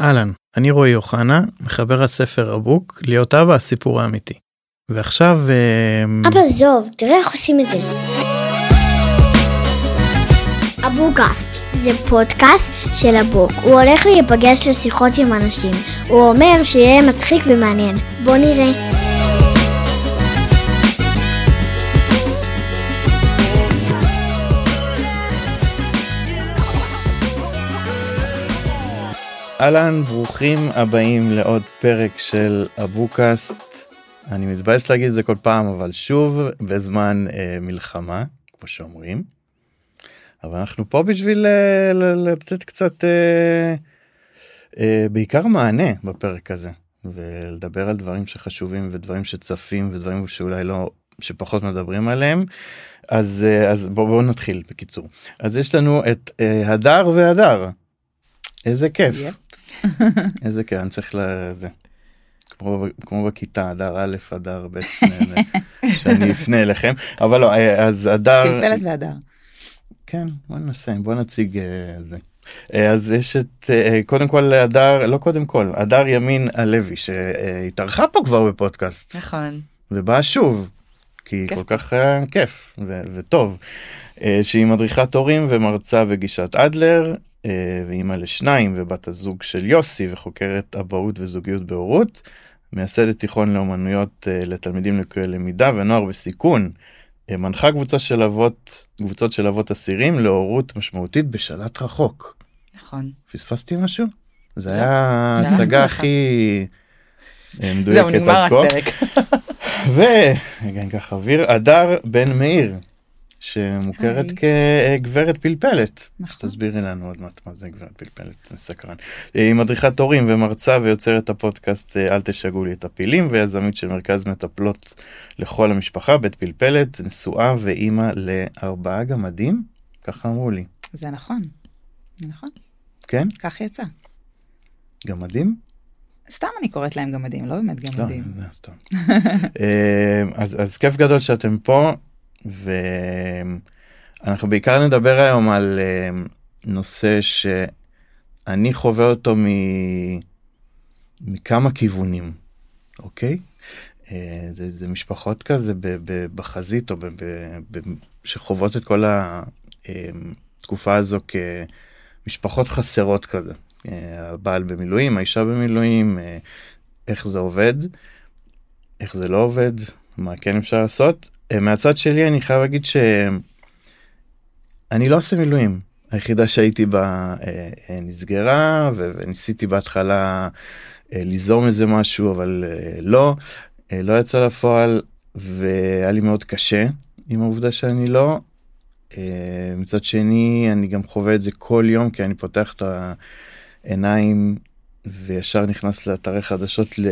אהלן, אני רועי אוחנה, מחבר הספר הבוק, להיות אבא הסיפור האמיתי. ועכשיו... אה, אבא זוב, תראה איך עושים את זה. אבוקאסט זה פודקאסט של הבוק. הוא הולך להיפגש לשיחות עם אנשים. הוא אומר שיהיה מצחיק ומעניין. בוא נראה. אהלן, ברוכים הבאים לעוד פרק של אבוקאסט. אני מתבאס להגיד את זה כל פעם, אבל שוב בזמן אה, מלחמה, כמו שאומרים. אבל אנחנו פה בשביל אה, לתת קצת אה, אה, בעיקר מענה בפרק הזה, ולדבר על דברים שחשובים ודברים שצפים ודברים שאולי לא, שפחות מדברים עליהם. אז, אה, אז בואו בוא נתחיל בקיצור. אז יש לנו את אה, הדר והדר. איזה כיף. איזה כיף, אני צריך לזה. כמו, כמו בכיתה, הדר א', הדר ב', שאני אפנה אליכם, אבל לא, אז הדר... פלפלת והדר. כן, בוא ננסה, בוא נציג את אה, זה. אה, אז יש את, אה, קודם כל הדר, לא קודם כל, הדר ימין הלוי, שהתארחה פה כבר בפודקאסט. נכון. ובאה שוב, כי כל כך כיף וטוב. שהיא מדריכת הורים ומרצה וגישת אדלר, ואימא לשניים ובת הזוג של יוסי וחוקרת אבהות וזוגיות בהורות. מייסדת תיכון לאומנויות אה, לתלמידים לקויי למידה ונוער בסיכון. אה, מנחה קבוצה של אבות קבוצות של אבות אסירים להורות משמעותית בשלט רחוק. נכון. פספסתי משהו? זה לא. היה ההצגה הכי מדויקת עד כה. ורגע ניקח אוויר הדר בן מאיר שמוכרת כגברת פלפלת. נכון. תסבירי לנו עוד מעט מה זה גברת פלפלת, סקרן. היא מדריכת הורים ומרצה ויוצרת הפודקאסט אה, אל תשגעו לי את הפילים ויזמית של מרכז מטפלות לכל המשפחה בית פלפלת, נשואה ואימא לארבעה גמדים, ככה אמרו לי. זה נכון, זה נכון. כן? כך יצא. גמדים? סתם אני קוראת להם גמדים, לא באמת גמדים. לא, סתם. אה, אז, אז כיף גדול שאתם פה. ואנחנו בעיקר נדבר היום על אה, נושא שאני חווה אותו מ... מכמה כיוונים, אוקיי? אה, זה, זה משפחות כזה ב, ב, בחזית או ב, ב, ב, שחוות את כל התקופה הזו כמשפחות חסרות כזה. אה, הבעל במילואים, האישה במילואים, איך זה עובד, איך זה לא עובד, מה כן אפשר לעשות. אה, מהצד שלי אני חייב להגיד שאני לא עושה מילואים. היחידה שהייתי בה אה, אה, נסגרה וניסיתי בהתחלה ליזום איזה משהו אבל לא, לא יצא לפועל והיה לי מאוד קשה עם העובדה שאני לא. מצד שני אני גם חווה את זה כל יום כי אני פותח את העיניים וישר נכנס לאתרי חדשות ל...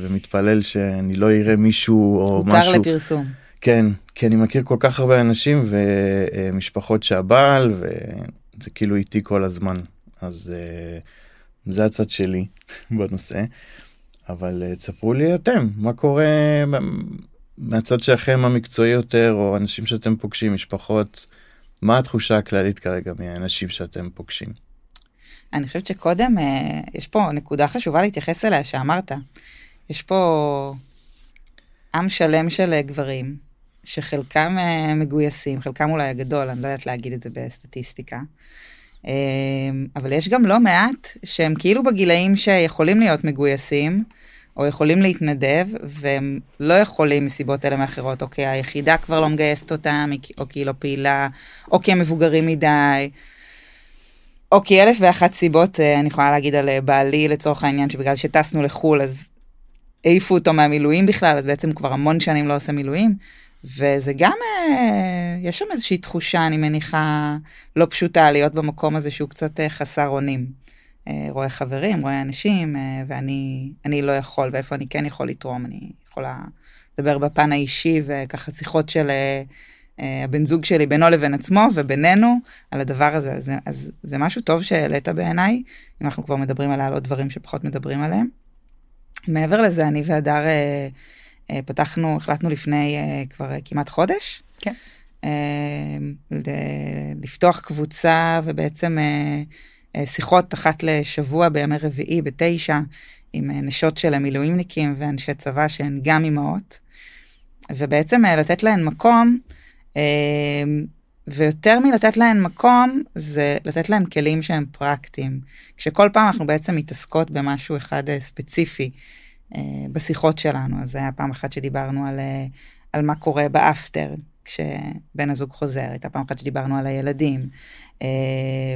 ומתפלל שאני לא אראה מישהו או משהו. הותר לפרסום. כן, כי אני מכיר כל כך הרבה אנשים ומשפחות שהבעל וזה כאילו איתי כל הזמן אז אה, זה הצד שלי בנושא אבל אה, תספרו לי אתם מה קורה מהצד שלכם המקצועי יותר או אנשים שאתם פוגשים משפחות מה התחושה הכללית כרגע מהאנשים שאתם פוגשים. אני חושבת שקודם אה, יש פה נקודה חשובה להתייחס אליה שאמרת יש פה עם שלם של גברים שחלקם uh, מגויסים, חלקם אולי הגדול, אני לא יודעת להגיד את זה בסטטיסטיקה. Uh, אבל יש גם לא מעט שהם כאילו בגילאים שיכולים להיות מגויסים, או יכולים להתנדב, והם לא יכולים מסיבות אלה מאחרות, או כי היחידה כבר לא מגייסת אותם, או כי היא לא פעילה, או כי הם מבוגרים מדי. או כי אלף ואחת סיבות, אה, אני יכולה להגיד על בעלי לצורך העניין, שבגלל שטסנו לחו"ל אז העיפו אותו מהמילואים בכלל, אז בעצם כבר המון שנים לא עושה מילואים. וזה גם, אה, יש שם איזושהי תחושה, אני מניחה, לא פשוטה להיות במקום הזה שהוא קצת אה, חסר אונים. אה, רואה חברים, רואה אנשים, ואני לא יכול, ואיפה אני כן יכול לתרום, אני יכולה לדבר בפן האישי, וככה שיחות של הבן זוג שלי בינו לבין עצמו ובינינו על הדבר הזה. אז, אז זה משהו טוב שהעלית בעיניי, אם אנחנו כבר מדברים על עוד דברים שפחות מדברים עליהם. מעבר לזה, אני והדר... אה, פתחנו, החלטנו לפני אה, כבר כמעט חודש. כן. לפתוח קבוצה ובעצם אה, שיחות אחת לשבוע בימי רביעי בתשע, עם אה, נשות של המילואימניקים ואנשי צבא שהן גם אימהות, ובעצם אה, לתת להן מקום, אה, ויותר מלתת להן מקום, זה לתת להן כלים שהם פרקטיים. כשכל פעם אנחנו בעצם מתעסקות במשהו אחד אה, ספציפי אה, בשיחות שלנו, אז זה היה פעם אחת שדיברנו על, אה, על מה קורה באפטר, כשבן הזוג חוזר, הייתה פעם אחת שדיברנו על הילדים,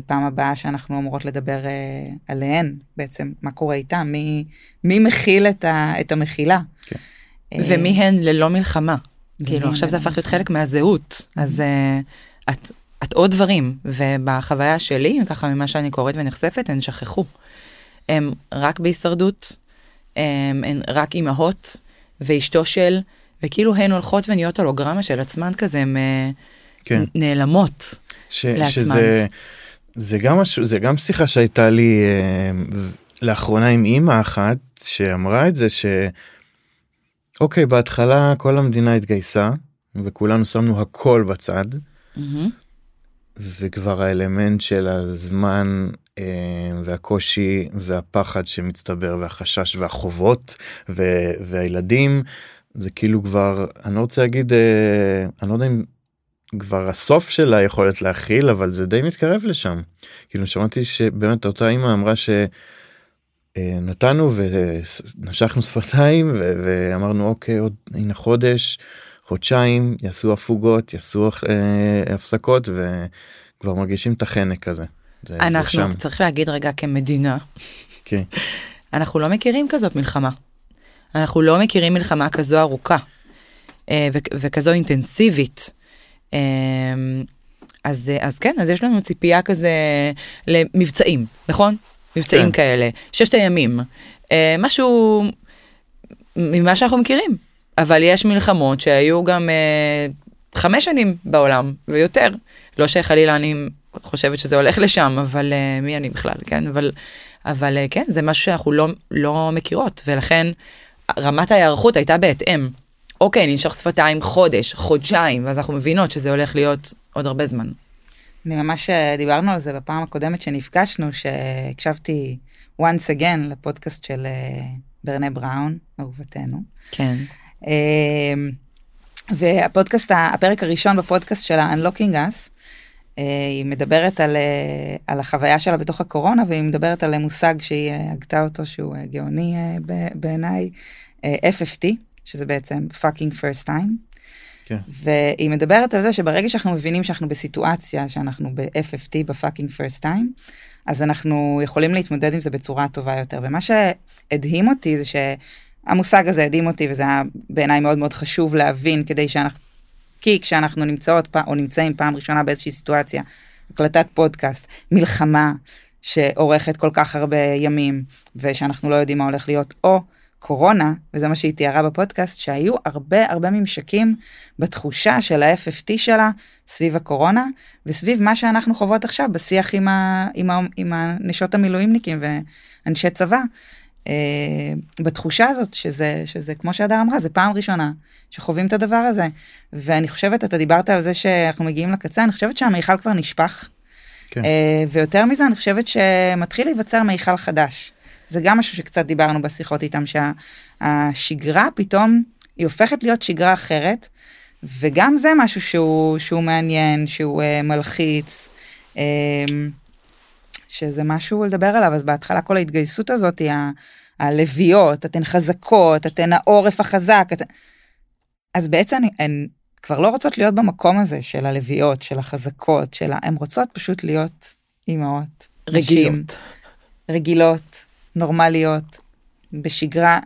פעם הבאה שאנחנו אמורות לדבר עליהן, בעצם מה קורה איתם, מי, מי מכיל את, ה, את המחילה. כן. ומי הן ללא מלחמה. כאילו עכשיו זה ללא הפך להיות חלק מהזהות, אז אה, את, את עוד דברים, ובחוויה שלי, ככה ממה שאני קוראת ונחשפת, הן שכחו. הן רק בהישרדות, הן, הן רק אימהות, ואשתו של, וכאילו הן הולכות ונהיות הולוגרמה של עצמן כזה, הן אה, כן. נעלמות. ש, לעצמם. שזה זה גם משהו זה גם שיחה שהייתה לי אה, לאחרונה עם אימא אחת שאמרה את זה ש... אוקיי בהתחלה כל המדינה התגייסה וכולנו שמנו הכל בצד מהמם. וכבר האלמנט של הזמן אה, והקושי והפחד שמצטבר והחשש והחובות ו- והילדים זה כאילו כבר אני לא רוצה להגיד אה, אני לא יודע אם כבר הסוף של היכולת להכיל אבל זה די מתקרב לשם. כאילו שמעתי שבאמת אותה אימא אמרה ש... נתנו ונשכנו שפתיים ואמרנו אוקיי עוד הנה חודש חודשיים יעשו הפוגות יעשו אה, הפסקות וכבר מרגישים את החנק הזה. זה, זה אנחנו, שם. צריך להגיד רגע כמדינה, כן. אנחנו לא מכירים כזאת מלחמה. אנחנו לא מכירים מלחמה כזו ארוכה אה, ו- וכזו אינטנסיבית. אה, אז, אה, אז כן, אז יש לנו ציפייה כזה למבצעים, נכון? מבצעים כן. כאלה, ששת הימים, אה, משהו ממה שאנחנו מכירים. אבל יש מלחמות שהיו גם אה, חמש שנים בעולם ויותר. לא שחלילה אני חושבת שזה הולך לשם, אבל אה, מי אני בכלל, כן? אבל, אבל אה, כן, זה משהו שאנחנו לא, לא מכירות, ולכן רמת ההיערכות הייתה בהתאם. אוקיי, ננשוך שפתיים חודש, חודשיים, ואז אנחנו מבינות שזה הולך להיות עוד הרבה זמן. אני ממש אה, דיברנו על זה בפעם הקודמת שנפגשנו, שהקשבתי once again לפודקאסט של אה, ברנה בראון, אהובתנו. כן. אה, והפודקאסט, הפרק הראשון בפודקאסט של ה-Unlocking Us, אה, היא מדברת על, על החוויה שלה בתוך הקורונה, והיא מדברת על מושג שהיא הגתה אותו, שהוא גאוני בעיניי, FFT, שזה בעצם fucking first time. כן. והיא מדברת על זה שברגע שאנחנו מבינים שאנחנו בסיטואציה, שאנחנו ב-FFT, ב-fucking first time, אז אנחנו יכולים להתמודד עם זה בצורה טובה יותר. ומה שהדהים אותי זה שהמושג הזה הדהים אותי, וזה היה בעיניי מאוד מאוד חשוב להבין כדי שאנחנו, כי כשאנחנו נמצאות פ- או נמצאים פעם ראשונה באיזושהי סיטואציה, הקלטת פודקאסט, מלחמה שאורכת כל כך הרבה ימים, ושאנחנו לא יודעים מה הולך להיות, או קורונה, וזה מה שהיא תיארה בפודקאסט, שהיו הרבה הרבה ממשקים בתחושה של ה-FFT שלה סביב הקורונה, וסביב מה שאנחנו חוות עכשיו בשיח עם, ה, עם, ה, עם הנשות המילואימניקים ואנשי צבא. אה, בתחושה הזאת שזה שזה כמו שהדר אמרה זה פעם ראשונה שחווים את הדבר הזה ואני חושבת אתה דיברת על זה שאנחנו מגיעים לקצה אני חושבת שהמיכל כבר נשפך כן. אה, ויותר מזה אני חושבת שמתחיל להיווצר מיכל חדש. זה גם משהו שקצת דיברנו בשיחות איתם שהשגרה פתאום היא הופכת להיות שגרה אחרת וגם זה משהו שהוא שהוא מעניין שהוא uh, מלחיץ. Um, שזה משהו לדבר עליו אז בהתחלה כל ההתגייסות הזאת היא ה- הלוויות אתן חזקות אתן העורף החזק אתן... אז בעצם הן, הן כבר לא רוצות להיות במקום הזה של הלוויות של החזקות של ה... הן רוצות פשוט להיות אימהות נשים, רגילות. נורמליות בשגרה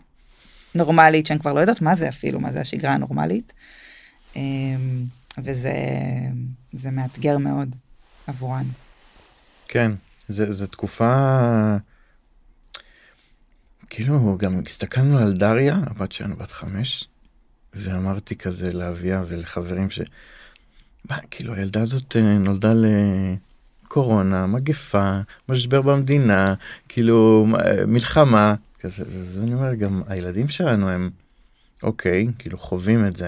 נורמלית שהן כבר לא יודעות מה זה אפילו מה זה השגרה הנורמלית. אמ, וזה זה מאתגר מאוד עבורן. כן, זה תקופה... כאילו גם הסתכלנו על דריה, הבת שלנו בת חמש, ואמרתי כזה לאביה ולחברים ש... מה, כאילו הילדה הזאת אה, נולדה לקורונה, מגפה, משבר במדינה, כאילו מלחמה, כזה, אז אני אומר גם הילדים שלנו הם אוקיי, כאילו חווים את זה.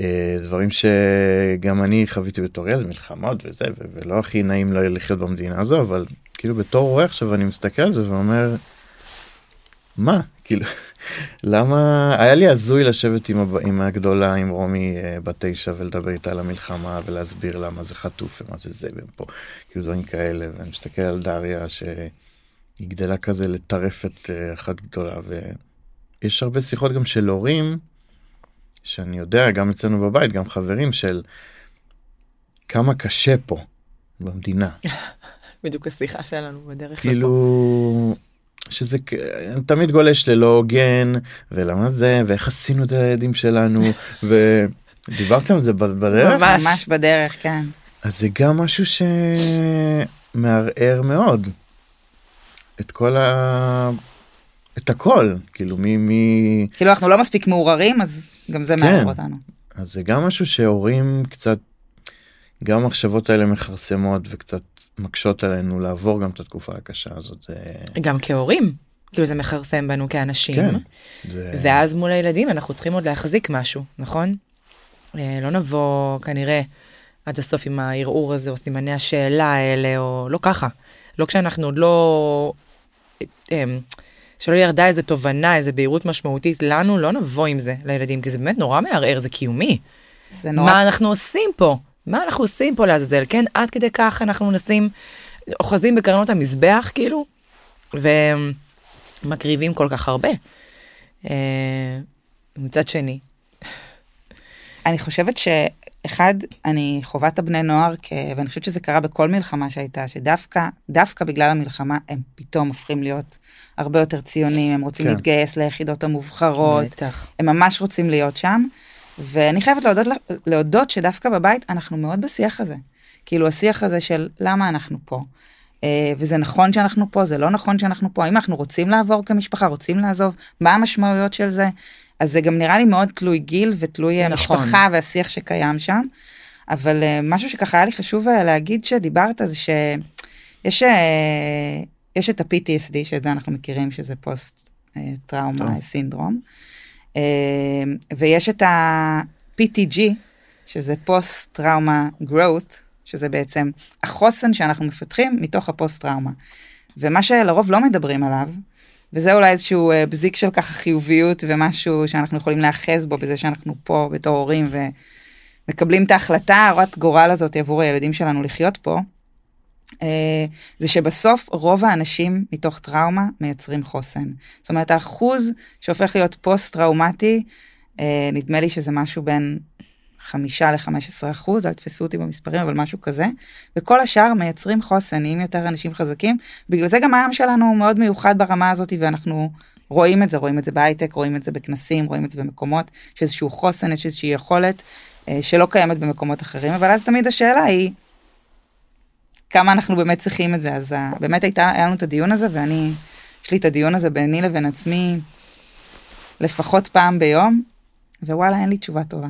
אה, דברים שגם אני חוויתי בתור ילד, מלחמות וזה, ולא הכי נעים לא לחיות במדינה הזו, אבל כאילו בתור רואה עכשיו אני מסתכל על זה ואומר, מה, כאילו, למה, היה לי הזוי לשבת עם, הב... עם הגדולה, עם רומי אה, בת תשע ולדבר איתה על המלחמה ולהסביר לה מה זה חטוף ומה זה זה ופה, כאילו דברים כאלה, ואני מסתכל על דריה שהיא גדלה כזה לטרפת אה, אחת גדולה, ויש הרבה שיחות גם של הורים, שאני יודע, גם אצלנו בבית, גם חברים של כמה קשה פה במדינה. בדיוק השיחה שלנו בדרך לפה. שזה תמיד גולש ללא הוגן ולמה זה ואיך עשינו את הילדים שלנו ודיברתם על זה בדרך ממש. ממש בדרך, כן. אז זה גם משהו שמערער מאוד את כל ה... את הכל כאילו מי מי כאילו אנחנו לא מספיק מעורערים, אז גם זה כן. מערער אותנו. אז זה גם משהו שהורים קצת גם המחשבות האלה מכרסמות וקצת מקשות עלינו לעבור גם את התקופה הקשה הזאת זה גם כהורים, כאילו זה מכרסם בנו כאנשים. כן זה ואז מול הילדים אנחנו צריכים עוד להחזיק משהו, נכון? אה, לא נבוא כנראה עד הסוף עם הערעור הזה או סימני השאלה האלה, או לא ככה. לא כשאנחנו עוד לא... אה, שלא ירדה איזה תובנה, איזה בהירות משמעותית לנו, לא נבוא עם זה לילדים, כי זה באמת נורא מערער, זה קיומי. זה נורא מה אנחנו עושים פה? מה אנחנו עושים פה לעזאזל? כן, עד כדי כך אנחנו נשים, אוחזים בקרנות המזבח, כאילו, ומקריבים כל כך הרבה. אה, מצד שני, אני חושבת שאחד, אני חווה את הבני נוער, כ... ואני חושבת שזה קרה בכל מלחמה שהייתה, שדווקא, דווקא בגלל המלחמה, הם פתאום הופכים להיות הרבה יותר ציונים, הם רוצים כן. להתגייס ליחידות המובחרות, בטח. הם ממש רוצים להיות שם, ואני חייבת להודות, להודות שדווקא בבית אנחנו מאוד בשיח הזה. כאילו השיח הזה של למה אנחנו פה. אה, וזה נכון שאנחנו פה, זה לא נכון שאנחנו פה, האם אנחנו רוצים לעבור כמשפחה, רוצים לעזוב, מה המשמעויות של זה. אז זה גם נראה לי מאוד תלוי גיל ותלוי נכון. המשפחה והשיח שקיים שם. אבל אה, משהו שככה היה לי חשוב אה, להגיד שדיברת זה שיש אה, יש את ה-PTSD שאת זה אנחנו מכירים שזה פוסט אה, טראומה טוב. סינדרום. אה, ויש את ה-PTG שזה פוסט טראומה growth שזה בעצם החוסן שאנחנו מפתחים מתוך הפוסט טראומה. ומה שלרוב לא מדברים עליו וזה אולי איזשהו אה, בזיק של ככה חיוביות ומשהו שאנחנו יכולים להאחז בו בזה שאנחנו פה בתור הורים ומקבלים את ההחלטה הרת גורל הזאת עבור הילדים שלנו לחיות פה. אה, זה שבסוף רוב האנשים מתוך טראומה מייצרים חוסן. זאת אומרת האחוז שהופך להיות פוסט טראומטי אה, נדמה לי שזה משהו בין חמישה לחמש עשרה אחוז, אל תפסו אותי במספרים, אבל משהו כזה, וכל השאר מייצרים חוסן, נהיים יותר אנשים חזקים, בגלל זה גם העם שלנו הוא מאוד מיוחד ברמה הזאת, ואנחנו רואים את זה, רואים את זה בהייטק, רואים את זה בכנסים, רואים את זה במקומות, יש איזשהו חוסן, איזושהי יכולת אה, שלא קיימת במקומות אחרים, אבל אז תמיד השאלה היא, כמה אנחנו באמת צריכים את זה, אז אה, באמת הייתה, היה לנו את הדיון הזה, ואני, יש לי את הדיון הזה ביני לבין עצמי לפחות פעם ביום, ווואלה, אין לי תשובה טובה.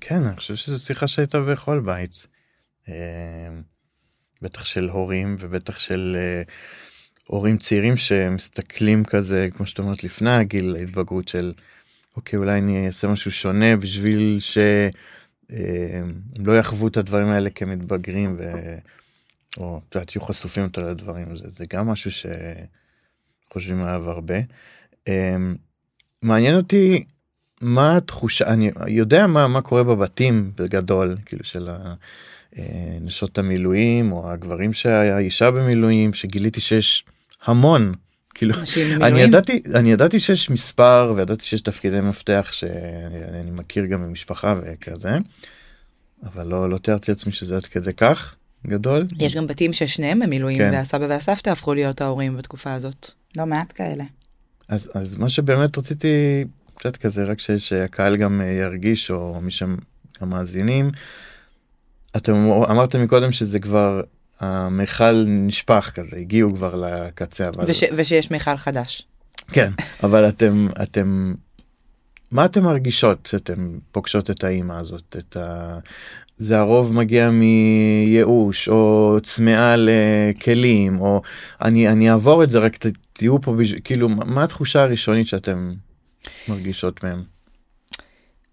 כן אני חושב שזו שיחה שהייתה בכל בית. אה, בטח של הורים ובטח של אה, הורים צעירים שמסתכלים כזה כמו שאת אומרת לפני הגיל ההתבגרות של אוקיי אולי אני אעשה משהו שונה בשביל שהם לא יחוו את הדברים האלה כמתבגרים ו... או את יודעת יהיו חשופים יותר לדברים זה זה גם משהו שחושבים עליו הרבה. אה, מעניין אותי מה התחושה אני יודע מה מה קורה בבתים בגדול כאילו של נשות המילואים או הגברים שהאישה במילואים שגיליתי שיש המון כאילו אני. ידעתי אני ידעתי שיש מספר וידעתי שיש תפקידי מפתח שאני אני מכיר גם ממשפחה וכזה. אבל לא לא תיארתי לעצמי שזה עד כדי כך גדול. יש גם בתים ששניהם במילואים, כן. והסבא והסבתא הפכו להיות ההורים בתקופה הזאת. לא מעט כאלה. אז אז מה שבאמת רציתי קצת כזה רק ש- שהקהל גם אה, ירגיש או מי שהמאזינים. אתם אמרתם מקודם שזה כבר המכל נשפך כזה הגיעו כבר לקצה אבל וש, ושיש מיכל חדש. כן אבל אתם אתם מה אתם מרגישות שאתם פוגשות את האימא הזאת את ה... זה הרוב מגיע מייאוש או צמאה לכלים או אני אני אעבור את זה רק תהיו פה בשביל כאילו מה התחושה הראשונית שאתם מרגישות מהם.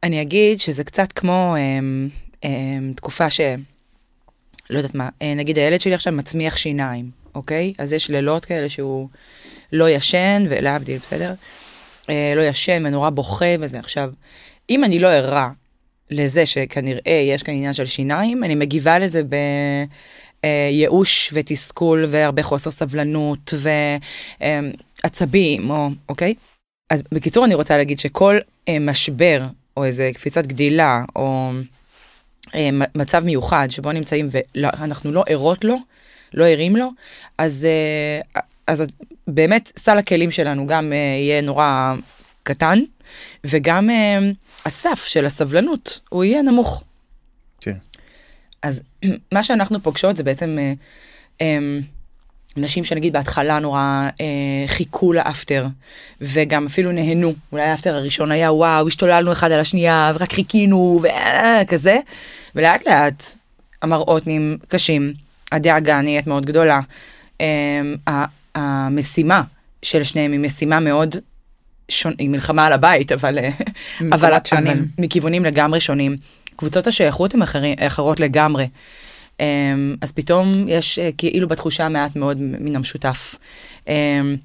אני אגיד שזה קצת כמו אמ, אמ, תקופה ש... לא יודעת מה, אה, נגיד הילד שלי עכשיו מצמיח שיניים, אוקיי? אז יש לילות כאלה שהוא לא ישן, ולהבדיל, בסדר? אה, לא ישן ונורא בוכה וזה. עכשיו, אם אני לא ערה לזה שכנראה יש כאן עניין של שיניים, אני מגיבה לזה בייאוש ותסכול והרבה חוסר סבלנות ועצבים, או, אוקיי? אז בקיצור, אני רוצה להגיד שכל אה, משבר, או איזה קפיצת גדילה, או אה, מצב מיוחד שבו נמצאים ואנחנו לא ערות לו, לא ערים לו, אז, אה, אז באמת סל הכלים שלנו גם אה, יהיה נורא קטן, וגם אה, הסף של הסבלנות הוא יהיה נמוך. כן. אז מה שאנחנו פוגשות זה בעצם אה, אה, נשים שנגיד בהתחלה נורא אה, חיכו לאפטר, וגם אפילו נהנו. אולי האפטר הראשון היה וואו, השתוללנו אחד על השנייה, ורק חיכינו, וכזה, ולאט לאט המראות נהיים קשים, הדאגה נהיית מאוד גדולה. אה, המשימה של שניהם היא משימה מאוד שונה, היא מלחמה על הבית, אבל, אה, אבל. אבל מכיוונים לגמרי שונים. קבוצות השייכות הן אחרי, אחרות לגמרי. אמ, אז פתאום יש אה, כאילו בתחושה מעט מאוד מן המשותף. אמ,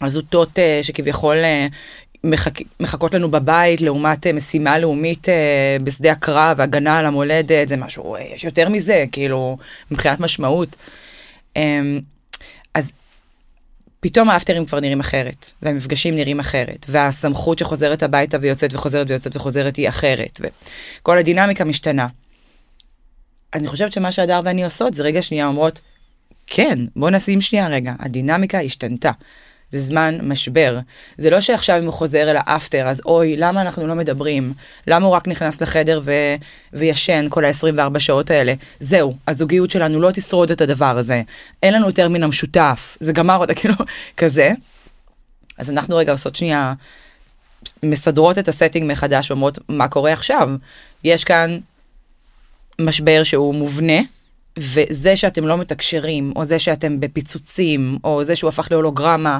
הזוטות אה, שכביכול מחכ... מחכות לנו בבית לעומת משימה לאומית בשדה הקרב, הגנה על המולדת, זה משהו, יש יותר מזה, כאילו, מבחינת משמעות. אמ, אז פתאום האפטרים כבר נראים אחרת, והמפגשים נראים אחרת, והסמכות שחוזרת הביתה ויוצאת וחוזרת ויוצאת וחוזרת היא אחרת, וכל הדינמיקה משתנה. אני חושבת שמה שהדר ואני עושות זה רגע שנייה אומרות, כן, בוא נשים שנייה רגע, הדינמיקה השתנתה. זה זמן משבר. זה לא שעכשיו אם הוא חוזר אל האפטר, אז אוי, למה אנחנו לא מדברים? למה הוא רק נכנס לחדר ו... וישן כל ה-24 שעות האלה? זהו, הזוגיות שלנו לא תשרוד את הדבר הזה. אין לנו יותר מן המשותף. זה גמר אותה, כאילו, כזה. אז אנחנו רגע עושות שנייה, מסדרות את הסטינג מחדש ואומרות, מה קורה עכשיו? יש כאן משבר שהוא מובנה, וזה שאתם לא מתקשרים, או זה שאתם בפיצוצים, או זה שהוא הפך להולוגרמה,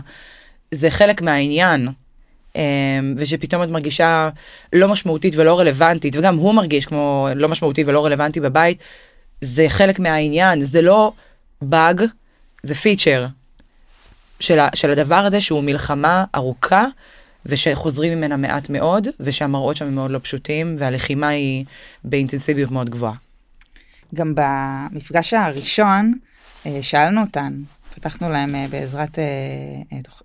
זה חלק מהעניין. אמ, ושפתאום את מרגישה לא משמעותית ולא רלוונטית, וגם הוא מרגיש כמו לא משמעותי ולא רלוונטי בבית, זה חלק מהעניין, זה לא באג, זה פיצ'ר של, של הדבר הזה שהוא מלחמה ארוכה, ושחוזרים ממנה מעט מאוד, ושהמראות שם הם מאוד לא פשוטים, והלחימה היא באינטנסיביות מאוד גבוהה. גם במפגש הראשון אה, שאלנו אותן, פתחנו להם אה, בעזרת אה,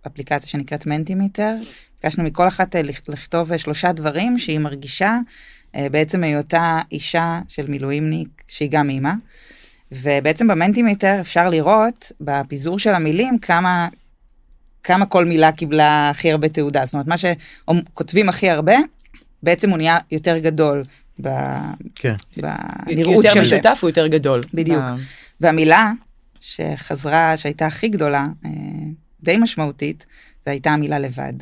אפליקציה שנקראת מנטימיטר, ביקשנו מכל אחת לכתוב שלושה דברים שהיא מרגישה בעצם היותה אישה של מילואימניק שהיא גם אימא. ובעצם במנטימיטר אפשר לראות בפיזור של המילים כמה כמה כל מילה קיבלה הכי הרבה תעודה זאת אומרת מה שכותבים הכי הרבה בעצם הוא נהיה יותר גדול כן. בנראות של זה. יותר משותף הוא יותר גדול. בדיוק. והמילה שחזרה, שהייתה הכי גדולה, אה, די משמעותית, זה הייתה המילה לבד.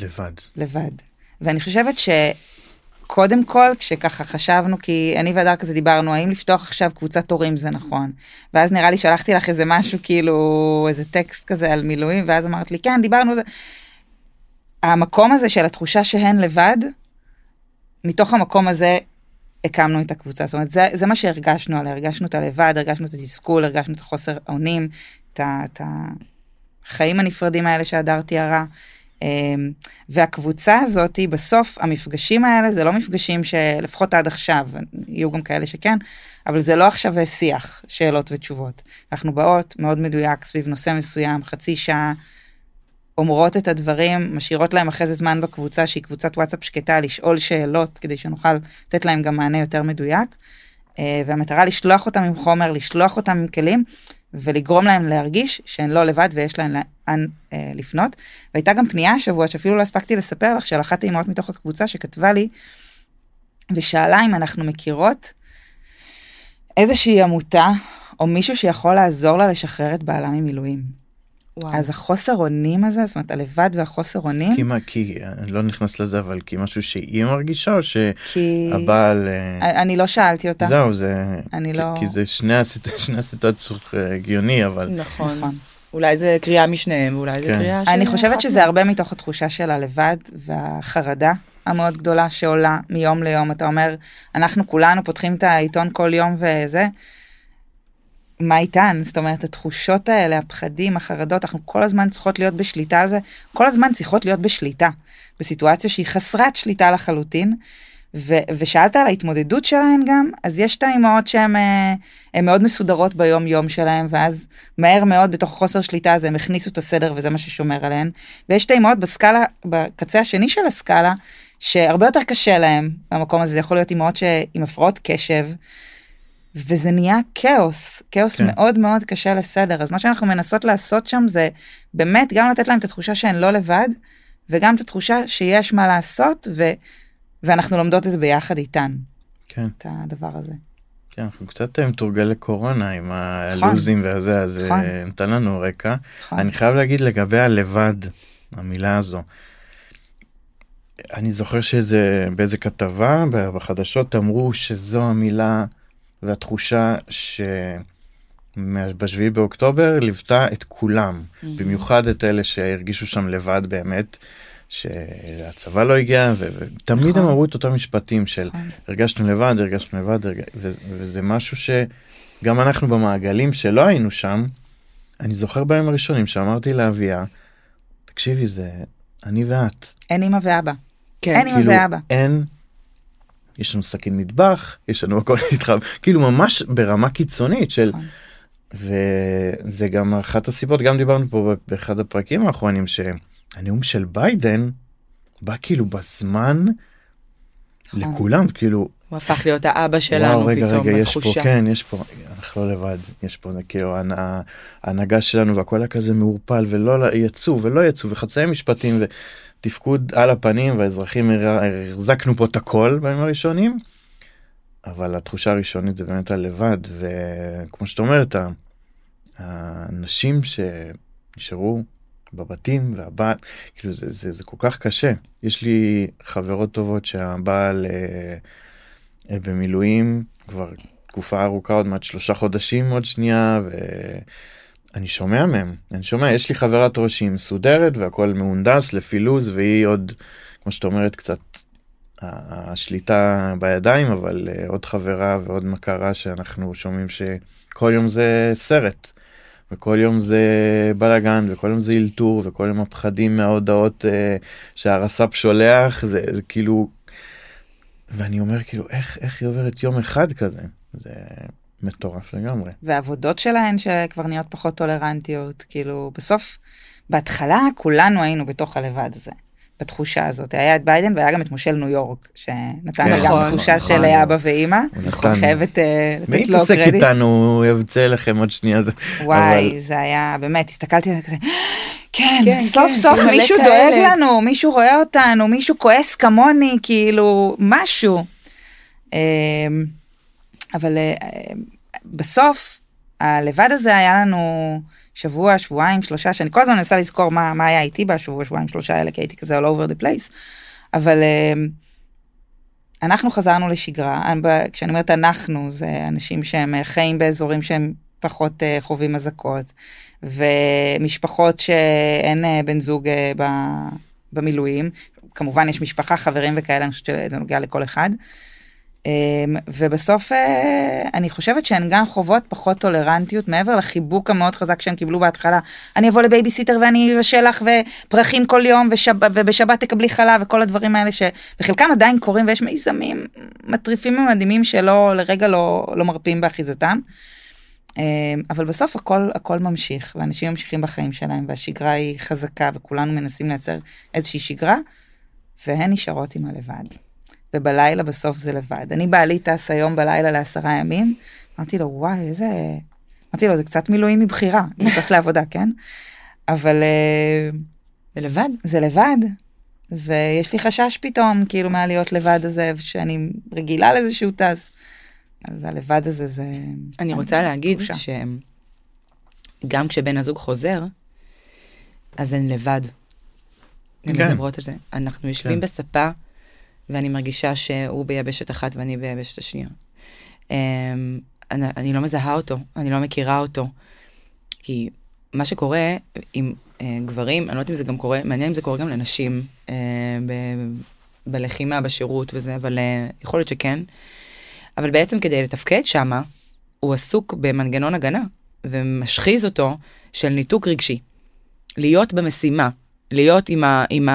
לבד. לבד. ואני חושבת שקודם כל, כשככה חשבנו, כי אני והדר כזה דיברנו, האם לפתוח עכשיו קבוצת הורים זה נכון. ואז נראה לי שלחתי לך איזה משהו, כאילו, איזה טקסט כזה על מילואים, ואז אמרת לי, כן, דיברנו על זה. המקום הזה של התחושה שהן לבד, מתוך המקום הזה הקמנו את הקבוצה. זאת אומרת, זה, זה מה שהרגשנו עליה, הרגשנו את הלבד, הרגשנו את התסכול, הרגשנו את החוסר אונים, את, את החיים הנפרדים האלה שהדר תיארה. אמ, והקבוצה הזאת, בסוף המפגשים האלה זה לא מפגשים שלפחות עד עכשיו, יהיו גם כאלה שכן, אבל זה לא עכשיו שיח, שאלות ותשובות. אנחנו באות מאוד מדויק סביב נושא מסוים, חצי שעה, אומרות את הדברים, משאירות להם אחרי זה זמן בקבוצה שהיא קבוצת וואטסאפ שקטה לשאול שאלות כדי שנוכל לתת להם גם מענה יותר מדויק. אה, והמטרה לשלוח אותם עם חומר, לשלוח אותם עם כלים ולגרום להם להרגיש שהן לא לבד ויש להן לאן אה, לפנות. והייתה גם פנייה השבוע שאפילו לא הספקתי לספר לך של אחת האימהות מתוך הקבוצה שכתבה לי ושאלה אם אנחנו מכירות איזושהי עמותה או מישהו שיכול לעזור לה לשחרר את בעלה ממילואים. וואו. אז החוסר אונים הזה, זאת אומרת הלבד והחוסר אונים. כי מה, כי אני לא נכנס לזה, אבל כי משהו שהיא מרגישה או שהבעל... כי... אני לא שאלתי אותה. זהו, זה... אני כי, לא... כי זה שני, הסיט... שני הסיטואציות אה, הגיוני, אבל... נכון. נכון. אולי זה קריאה משניהם, אולי כן. זה קריאה של... אני חושבת שזה הרבה מתוך התחושה של הלבד והחרדה המאוד גדולה שעולה מיום ליום. אתה אומר, אנחנו כולנו פותחים את העיתון כל יום וזה. מה איתן? זאת אומרת, התחושות האלה, הפחדים, החרדות, אנחנו כל הזמן צריכות להיות בשליטה על זה, כל הזמן צריכות להיות בשליטה, בסיטואציה שהיא חסרת שליטה לחלוטין. ו- ושאלת על ההתמודדות שלהן גם, אז יש את האימהות שהן אה, מאוד מסודרות ביום יום שלהן, ואז מהר מאוד בתוך חוסר שליטה הזה הם הכניסו את הסדר וזה מה ששומר עליהן. ויש את האימהות בסקאלה, בקצה השני של הסקאלה, שהרבה יותר קשה להם במקום הזה, זה יכול להיות אימהות עם הפרעות קשב, וזה נהיה כאוס, כאוס כן. מאוד מאוד קשה לסדר. אז מה שאנחנו מנסות לעשות שם זה באמת גם לתת להם את התחושה שהן לא לבד, וגם את התחושה שיש מה לעשות, ו... ואנחנו לומדות את זה ביחד איתן. כן. את הדבר הזה. כן, אנחנו קצת אה, מתורגלי קורונה עם נכון. הלוזים והזה, אז נכון. נתן לנו רקע. נכון. אני חייב להגיד לגבי הלבד, המילה הזו. אני זוכר שזה באיזה כתבה בחדשות אמרו שזו המילה והתחושה שבשביעי באוקטובר ליוותה את כולם, mm-hmm. במיוחד את אלה שהרגישו שם לבד באמת. שהצבא לא הגיע ותמיד נכון. הם אמרו את אותם משפטים של נכון. הרגשנו לבד הרגשנו לבד הרג... ו... וזה משהו שגם אנחנו במעגלים שלא היינו שם אני זוכר בימים הראשונים שאמרתי לאביה תקשיבי זה אני ואת אין אמא ואבא כן. אין אמא כאילו, ואבא אין יש לנו סכין מטבח יש לנו הכל איתך כאילו ממש ברמה קיצונית של. נכון. וזה גם אחת הסיבות גם דיברנו פה באחד הפרקים האחרונים ש... הנאום של ביידן בא כאילו בזמן נכון. לכולם כאילו הוא הפך להיות האבא שלנו וואו, רגע, פתאום רגע, יש פה כן יש פה אנחנו לא לבד יש פה כאילו ההנהגה שלנו והכל היה כזה מעורפל ולא יצאו ולא יצאו וחצאי משפטים ותפקוד על הפנים והאזרחים החזקנו פה את הכל בימים הראשונים. אבל התחושה הראשונית זה באמת הלבד וכמו שאת אומרת האנשים שנשארו בבתים והבעל כאילו זה, זה זה כל כך קשה יש לי חברות טובות שהבעל אה, אה, במילואים כבר תקופה ארוכה עוד מעט שלושה חודשים עוד שנייה ואני שומע מהם אני שומע יש לי חברה ראש שהיא מסודרת והכל מהונדס לפי לוז והיא עוד כמו שאת אומרת קצת השליטה בידיים אבל uh, עוד חברה ועוד מכרה שאנחנו שומעים שכל יום זה סרט. וכל יום זה בלאגן וכל יום זה אלתור וכל יום הפחדים מההודעות אה, שהרס"פ שולח זה, זה כאילו ואני אומר כאילו איך איך היא עוברת יום אחד כזה זה מטורף לגמרי. והעבודות שלהן שכבר נהיות פחות טולרנטיות כאילו בסוף בהתחלה כולנו היינו בתוך הלבד הזה. בתחושה הזאת. היה את ביידן והיה גם את מושל ניו יורק, שנתן לי גם נכון, תחושה של נכון. אבא ואימא. חייבת אה, לתת לו קרדיט. מי יתעסק איתנו, הוא יבצע לכם עוד שנייה. וואי, זה היה, באמת, הסתכלתי על זה כן, כן סוף כן, סוף מישהו דואג לנו, מישהו רואה אותנו, מישהו כועס כמוני, כאילו, משהו. אבל אה, בסוף, הלבד הזה היה לנו... שבוע, שבועיים, שלושה, שאני כל הזמן מנסה לזכור מה, מה היה איתי בשבוע, שבועיים, שלושה האלה, כי הייתי כזה all over the place. אבל uh, אנחנו חזרנו לשגרה, כשאני אומרת אנחנו, זה אנשים שהם אה, חיים באזורים שהם פחות חווים אזעקות, ומשפחות שאין בן זוג במילואים, כמובן יש משפחה, חברים וכאלה, אני חושבת שזה נוגע לכל אחד. אמ, ובסוף אה, אני חושבת שהן גם חוות פחות טולרנטיות מעבר לחיבוק המאוד חזק שהן קיבלו בהתחלה. אני אבוא לבייביסיטר ואני אבשל לך ופרחים כל יום ושב, ובשבת תקבלי חלב וכל הדברים האלה שבחלקם עדיין קורים ויש מיזמים מטריפים ומדהימים שלא לרגע לא, לא מרפים באחיזתם. אמ, אבל בסוף הכל הכל ממשיך ואנשים ממשיכים בחיים שלהם והשגרה היא חזקה וכולנו מנסים לייצר איזושהי שגרה והן נשארות עם הלבד. ובלילה בסוף זה לבד. אני בעלי טס היום בלילה לעשרה ימים, אמרתי לו, וואי, איזה... אמרתי לו, זה קצת מילואים מבחירה, אני טס לעבודה, כן? אבל... אה, זה לבד? זה לבד. ויש לי חשש פתאום, כאילו, מהלהיות לבד הזה, שאני רגילה לזה שהוא טס. אז הלבד הזה זה... אני רוצה להגיד שגם כשבן הזוג חוזר, אז הן לבד. הן כן. מדברות על זה. אנחנו יושבים כן. בספה ואני מרגישה שהוא ביבשת אחת ואני ביבשת השנייה. אמ, אני, אני לא מזהה אותו, אני לא מכירה אותו. כי מה שקורה עם אה, גברים, אני לא יודעת אם זה גם קורה, מעניין אם זה קורה גם לנשים אה, ב, בלחימה, בשירות וזה, אבל אה, יכול להיות שכן. אבל בעצם כדי לתפקד שמה, הוא עסוק במנגנון הגנה ומשחיז אותו של ניתוק רגשי. להיות במשימה, להיות עם, ה, עם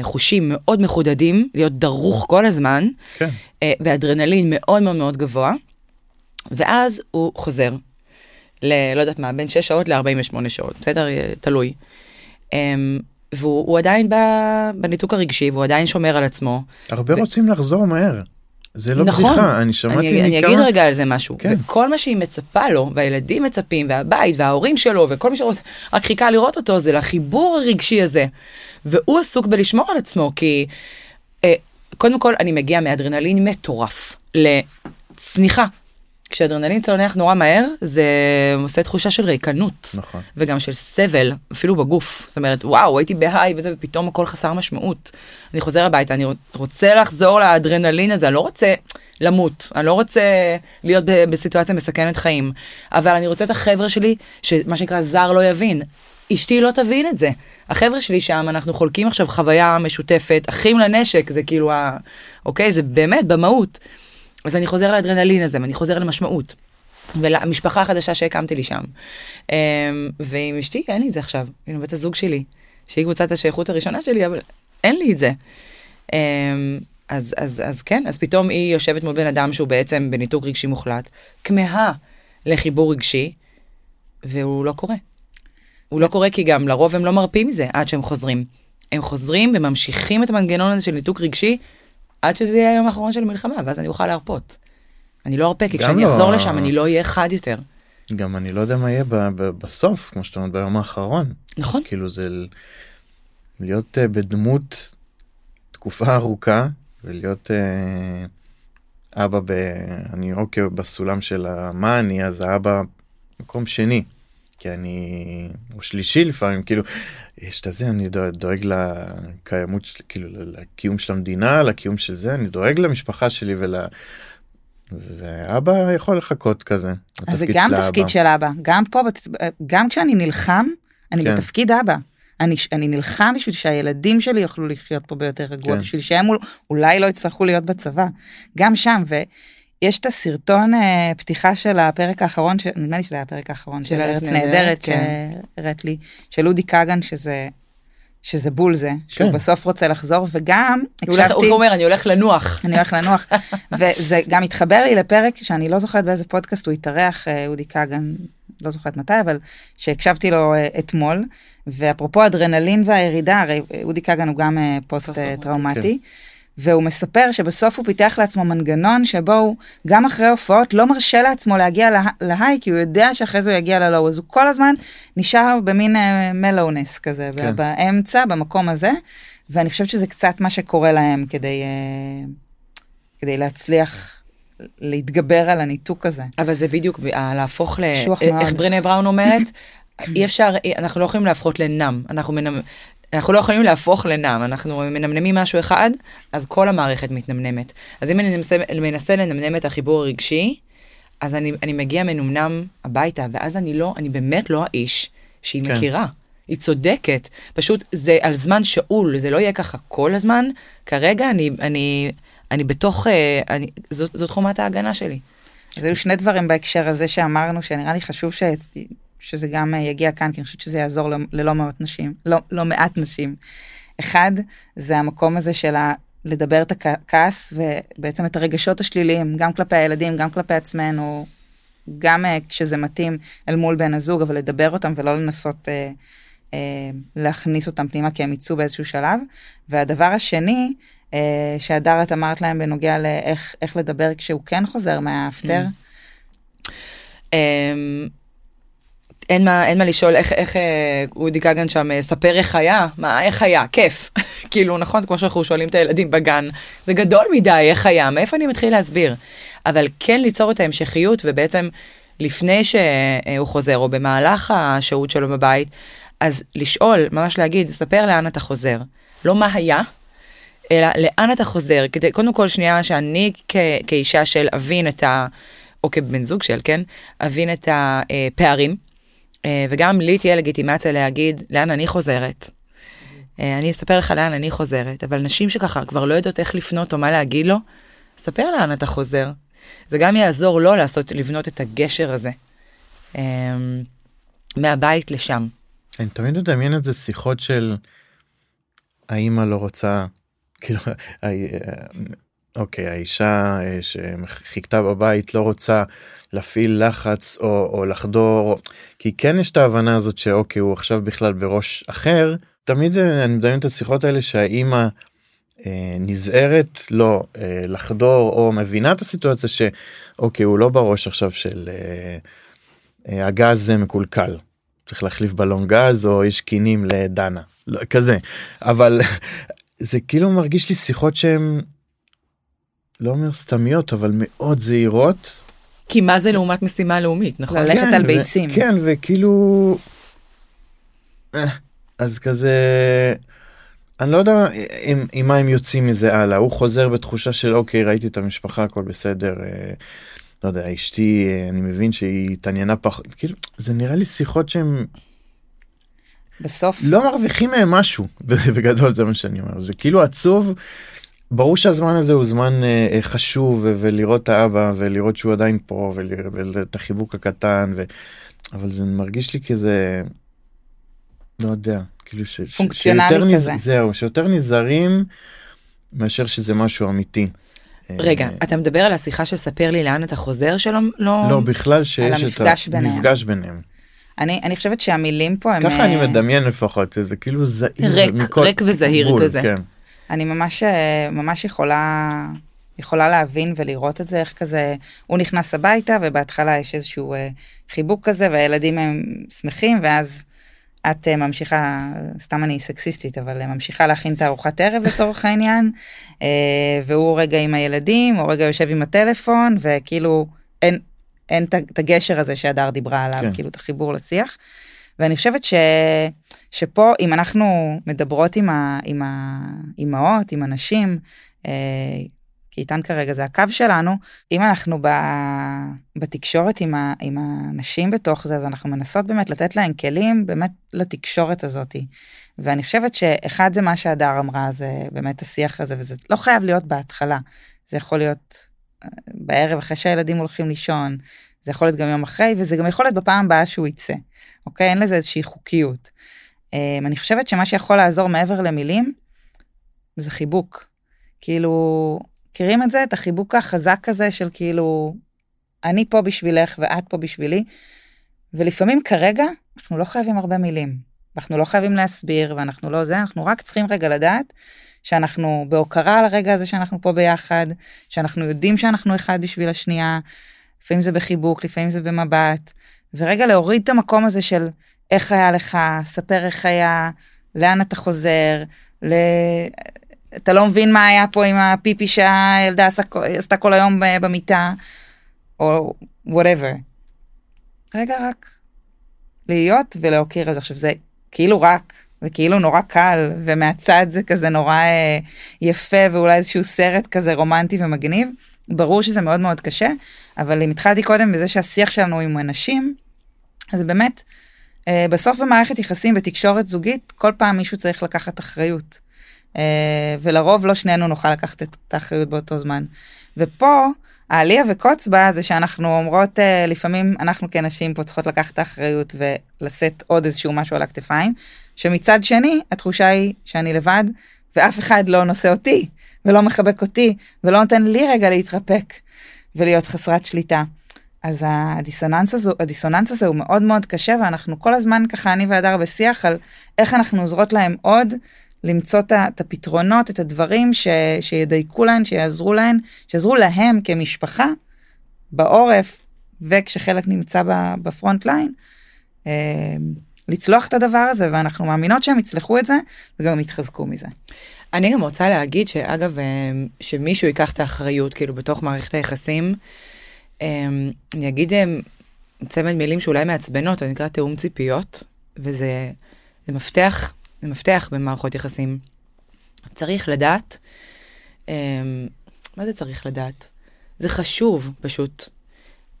החושים מאוד מחודדים, להיות דרוך כל הזמן, כן. אה, ואדרנלין מאוד מאוד מאוד גבוה, ואז הוא חוזר ל... לא יודעת מה, בין 6 שעות ל-48 שעות, בסדר? אה, תלוי. אמ, והוא הוא עדיין ב- בניתוק הרגשי, והוא עדיין שומר על עצמו. הרבה ו- רוצים לחזור מהר. זה לא נכון. בדיחה, אני שמעתי אני, אני מכמה... אגיד רגע על זה משהו. כן. וכל מה שהיא מצפה לו, והילדים מצפים, והבית, וההורים שלו, וכל מי שרק חיכה לראות אותו, זה לחיבור הרגשי הזה. והוא עסוק בלשמור על עצמו, כי אה, קודם כל אני מגיע מאדרנלין מטורף לצניחה. כשאדרנלין צונח נורא מהר, זה עושה תחושה של ריקנות. נכון. וגם של סבל, אפילו בגוף. זאת אומרת, וואו, הייתי בהיי וזה, ופתאום הכל חסר משמעות. אני חוזר הביתה, אני רוצה לחזור לאדרנלין הזה, אני לא רוצה למות, אני לא רוצה להיות ב- בסיטואציה מסכנת חיים, אבל אני רוצה את החבר'ה שלי, שמה שנקרא זר לא יבין. אשתי לא תבין את זה. החבר'ה שלי שם, אנחנו חולקים עכשיו חוויה משותפת, אחים לנשק, זה כאילו ה... אוקיי? זה באמת במהות. אז אני חוזר לאדרנלין הזה, ואני חוזר למשמעות. ולמשפחה החדשה שהקמתי לי שם. אמ, ועם אשתי אין לי את זה עכשיו, עם בת הזוג שלי, שהיא קבוצת השייכות הראשונה שלי, אבל אין לי את זה. אמ, אז, אז, אז כן, אז פתאום היא יושבת מול בן אדם שהוא בעצם בניתוק רגשי מוחלט, כמהה לחיבור רגשי, והוא לא קורה. הוא לא קורה כי גם לרוב הם לא מרפים מזה עד שהם חוזרים. הם חוזרים וממשיכים את המנגנון הזה של ניתוק רגשי עד שזה יהיה היום האחרון של המלחמה, ואז אני אוכל להרפות. אני לא ארפה, כי כשאני לא. אחזור לשם אני לא אהיה חד יותר. גם אני לא יודע מה יהיה ב- ב- בסוף, כמו שאתה אומר, ביום האחרון. נכון. כאילו זה להיות אה, בדמות תקופה ארוכה ולהיות אה, אבא ב... אני אוקיי בסולם של מה אני אז האבא מקום שני. כי אני או שלישי לפעמים כאילו יש את הזה אני דואג, לקיימות כאילו לקיום של המדינה לקיום של זה אני דואג למשפחה שלי ול... ואבא יכול לחכות כזה. אז זה גם של תפקיד. של אבא, גם פה, בת- גם כשאני נלחם, אני כן. בתפקיד אבא. אני, אני נלחם בשביל שהילדים שלי יוכלו לחיות פה ביותר רגוע, כן. בשביל שהם אול- אולי לא יצטרכו להיות בצבא. גם שם, ויש את הסרטון אה, פתיחה של הפרק האחרון, ש... נדמה לי שזה היה הפרק האחרון של ארץ נהדרת, כן. שהראית לי, של אודי כגן, שזה, שזה בול זה, שהוא כן. בסוף רוצה לחזור, וגם הוא הולך- הוא אומר, אני הולך לנוח. אני הולך לנוח. וזה גם התחבר לי לפרק שאני לא זוכרת באיזה פודקאסט הוא התארח, אה, אודי כגן, לא זוכרת מתי, אבל שהקשבתי לו אה, אתמול, ואפרופו אדרנלין והירידה, הרי אה, אודי כגן הוא גם פוסט פוסט-טראומטי, טראומטי. והוא מספר שבסוף הוא פיתח לעצמו מנגנון שבו הוא גם אחרי הופעות לא מרשה לעצמו להגיע לה- ל high כי הוא יודע שאחרי זה הוא יגיע ל low אז הוא כל הזמן נשאר במין balance כזה כן. באמצע במקום הזה ואני חושבת שזה קצת מה שקורה להם כדי אה, כדי להצליח להתגבר על הניתוק הזה. אבל זה בדיוק ב- ה- להפוך ל... איך מאוד. ברנה בראון אומרת, אי אפשר, אנחנו לא יכולים להפוך לנם, אנחנו מנמ... אנחנו לא יכולים להפוך לנם, אנחנו מנמנמים משהו אחד, אז כל המערכת מתנמנמת. אז אם אני מנסה, מנסה לנמנם את החיבור הרגשי, אז אני, אני מגיע מנומנם הביתה, ואז אני לא, אני באמת לא האיש שהיא כן. מכירה. היא צודקת, פשוט זה על זמן שאול, זה לא יהיה ככה כל הזמן. כרגע אני, אני, אני בתוך, אה, אני, זאת, זאת חומת ההגנה שלי. אז היו שני דברים בהקשר הזה שאמרנו שנראה לי חשוב ש... שזה גם אה, יגיע כאן כי אני חושבת שזה יעזור ללא מעט נשים לא לא מעט נשים. אחד זה המקום הזה של ה... לדבר את הכעס ובעצם את הרגשות השליליים גם כלפי הילדים גם כלפי עצמנו גם אה, כשזה מתאים אל מול בן הזוג אבל לדבר אותם ולא לנסות אה, אה, להכניס אותם פנימה כי הם יצאו באיזשהו שלב והדבר השני אה, שהדר את אמרת להם בנוגע לאיך איך לדבר כשהוא כן חוזר מהאפטר. אמ, אין מה, אין מה לשאול איך, איך אה, אודי כגן שם, אה, ספר איך היה, מה, איך היה, כיף. כאילו, נכון, כמו שאנחנו שואלים את הילדים בגן, זה גדול מדי, איך היה, מאיפה אני מתחיל להסביר? אבל כן ליצור את ההמשכיות, ובעצם לפני שהוא חוזר, או במהלך השהות שלו בבית, אז לשאול, ממש להגיד, ספר לאן אתה חוזר. לא מה היה, אלא לאן אתה חוזר, כדי, קודם כל שנייה שאני כ, כאישה של אבין את ה... או כבן זוג של, כן? אבין את הפערים, וגם לי תהיה לגיטימציה להגיד לאן אני חוזרת. אה, אני אספר לך לאן אני חוזרת, אבל נשים שככה כבר לא יודעות איך לפנות או מה להגיד לו, ספר לאן אתה חוזר. זה גם יעזור לו לעשות, לבנות את הגשר הזה. אמ, מהבית לשם. אני תמיד מדמיין את זה שיחות של האימא לא רוצה כאילו אוקיי האישה אה, שחיכתה בבית לא רוצה להפעיל לחץ או, או לחדור כי כן יש את ההבנה הזאת שאוקיי הוא עכשיו בכלל בראש אחר תמיד אה, אני מדמיין את השיחות האלה שהאימא אה, נזהרת לא אה, לחדור או מבינה את הסיטואציה שאוקיי הוא לא בראש עכשיו של אה, אה, הגז אה, מקולקל. צריך להחליף בלון גז או יש קינים לדנה. לא, כזה. אבל זה כאילו מרגיש לי שיחות שהן לא אומר סתמיות אבל מאוד זהירות. כי מה זה לעומת משימה לאומית, נכון? ללכת כן, על ו- ביצים. כן וכאילו אה, אז כזה אני לא יודע עם, עם מה הם יוצאים מזה הלאה הוא חוזר בתחושה של אוקיי ראיתי את המשפחה הכל בסדר. אה, לא יודע אשתי אה, אני מבין שהיא התעניינה פחות כאילו זה נראה לי שיחות שהם בסוף, לא מרוויחים מהם משהו בגדול זה מה שאני אומר זה כאילו עצוב. ברור שהזמן הזה הוא זמן אה, אה, חשוב ולראות את האבא ולראות שהוא עדיין פה ואת החיבוק הקטן ו... אבל זה מרגיש לי כזה לא יודע כאילו ש... פונקציונלי שיותר כזה. זהו שיותר נזהרים מאשר שזה משהו אמיתי. רגע, אה, אתה מדבר על השיחה של ספר לי לאן אתה חוזר שלא... לא... לא בכלל שיש את המפגש ביניהם. המפגש ביניהם. אני, אני חושבת שהמילים פה הם... ככה אני אה, מדמיין לפחות זה כאילו זהיר ריק, מכל- ריק וזהיר בול, כזה. כן. אני ממש אה, ממש יכולה יכולה להבין ולראות את זה איך כזה הוא נכנס הביתה ובהתחלה יש איזשהו אה, חיבוק כזה והילדים הם שמחים ואז את אה, ממשיכה סתם אני סקסיסטית אבל ממשיכה להכין את הארוחת ערב לצורך העניין והוא רגע עם הילדים או רגע יושב עם הטלפון וכאילו אין אין את הגשר הזה שהדר דיברה עליו כן. כאילו את החיבור לשיח. ואני חושבת ש... שפה אם אנחנו מדברות עם, ה... עם האימהות, עם הנשים, אה, כי איתן כרגע זה הקו שלנו, אם אנחנו ב... בתקשורת עם, ה... עם הנשים בתוך זה, אז אנחנו מנסות באמת לתת להן כלים באמת לתקשורת הזאתי. ואני חושבת שאחד זה מה שהדר אמרה, זה באמת השיח הזה, וזה לא חייב להיות בהתחלה, זה יכול להיות אה, בערב אחרי שהילדים הולכים לישון, זה יכול להיות גם יום אחרי, וזה גם יכול להיות בפעם הבאה שהוא יצא. אוקיי? אין לזה איזושהי חוקיות. Um, אני חושבת שמה שיכול לעזור מעבר למילים, זה חיבוק. כאילו, מכירים את זה? את החיבוק החזק הזה של כאילו, אני פה בשבילך ואת פה בשבילי. ולפעמים כרגע אנחנו לא חייבים הרבה מילים. אנחנו לא חייבים להסביר ואנחנו לא זה, אנחנו רק צריכים רגע לדעת שאנחנו בהוקרה על הרגע הזה שאנחנו פה ביחד, שאנחנו יודעים שאנחנו אחד בשביל השנייה, לפעמים זה בחיבוק, לפעמים זה במבט, ורגע להוריד את המקום הזה של איך היה לך, ספר איך היה, לאן אתה חוזר, ל... אתה לא מבין מה היה פה עם הפיפי שהילדה עשתה כל היום ב- במיטה, או whatever. רגע רק להיות ולהוקיר את זה. עכשיו זה כאילו רק, וכאילו נורא קל, ומהצד זה כזה נורא אה, יפה, ואולי איזשהו סרט כזה רומנטי ומגניב. ברור שזה מאוד מאוד קשה, אבל אם התחלתי קודם בזה שהשיח שלנו עם אנשים, אז באמת, אה, בסוף במערכת יחסים בתקשורת זוגית, כל פעם מישהו צריך לקחת אחריות. אה, ולרוב לא שנינו נוכל לקחת את האחריות באותו זמן. ופה, העלייה וקוץ בה זה שאנחנו אומרות, אה, לפעמים אנחנו כנשים פה צריכות לקחת את האחריות ולשאת עוד איזשהו משהו על הכתפיים, שמצד שני, התחושה היא שאני לבד, ואף אחד לא נושא אותי, ולא מחבק אותי, ולא נותן לי רגע להתרפק ולהיות חסרת שליטה. אז הדיסוננס, הזו, הדיסוננס הזה הוא מאוד מאוד קשה, ואנחנו כל הזמן ככה, אני והדר בשיח על איך אנחנו עוזרות להם עוד למצוא את הפתרונות, את הדברים ש, שידייקו להן, שיעזרו להן, שיעזרו להם כמשפחה בעורף, וכשחלק נמצא בפרונט ליין, אה, לצלוח את הדבר הזה, ואנחנו מאמינות שהם יצלחו את זה, וגם יתחזקו מזה. אני גם רוצה להגיד שאגב, אה, שמישהו ייקח את האחריות, כאילו, בתוך מערכת היחסים, אני אגיד אה, צמד מילים שאולי מעצבנות, זה נקרא תיאום ציפיות, וזה זה מפתח, זה מפתח במערכות יחסים. צריך לדעת, אה, מה זה צריך לדעת? זה חשוב פשוט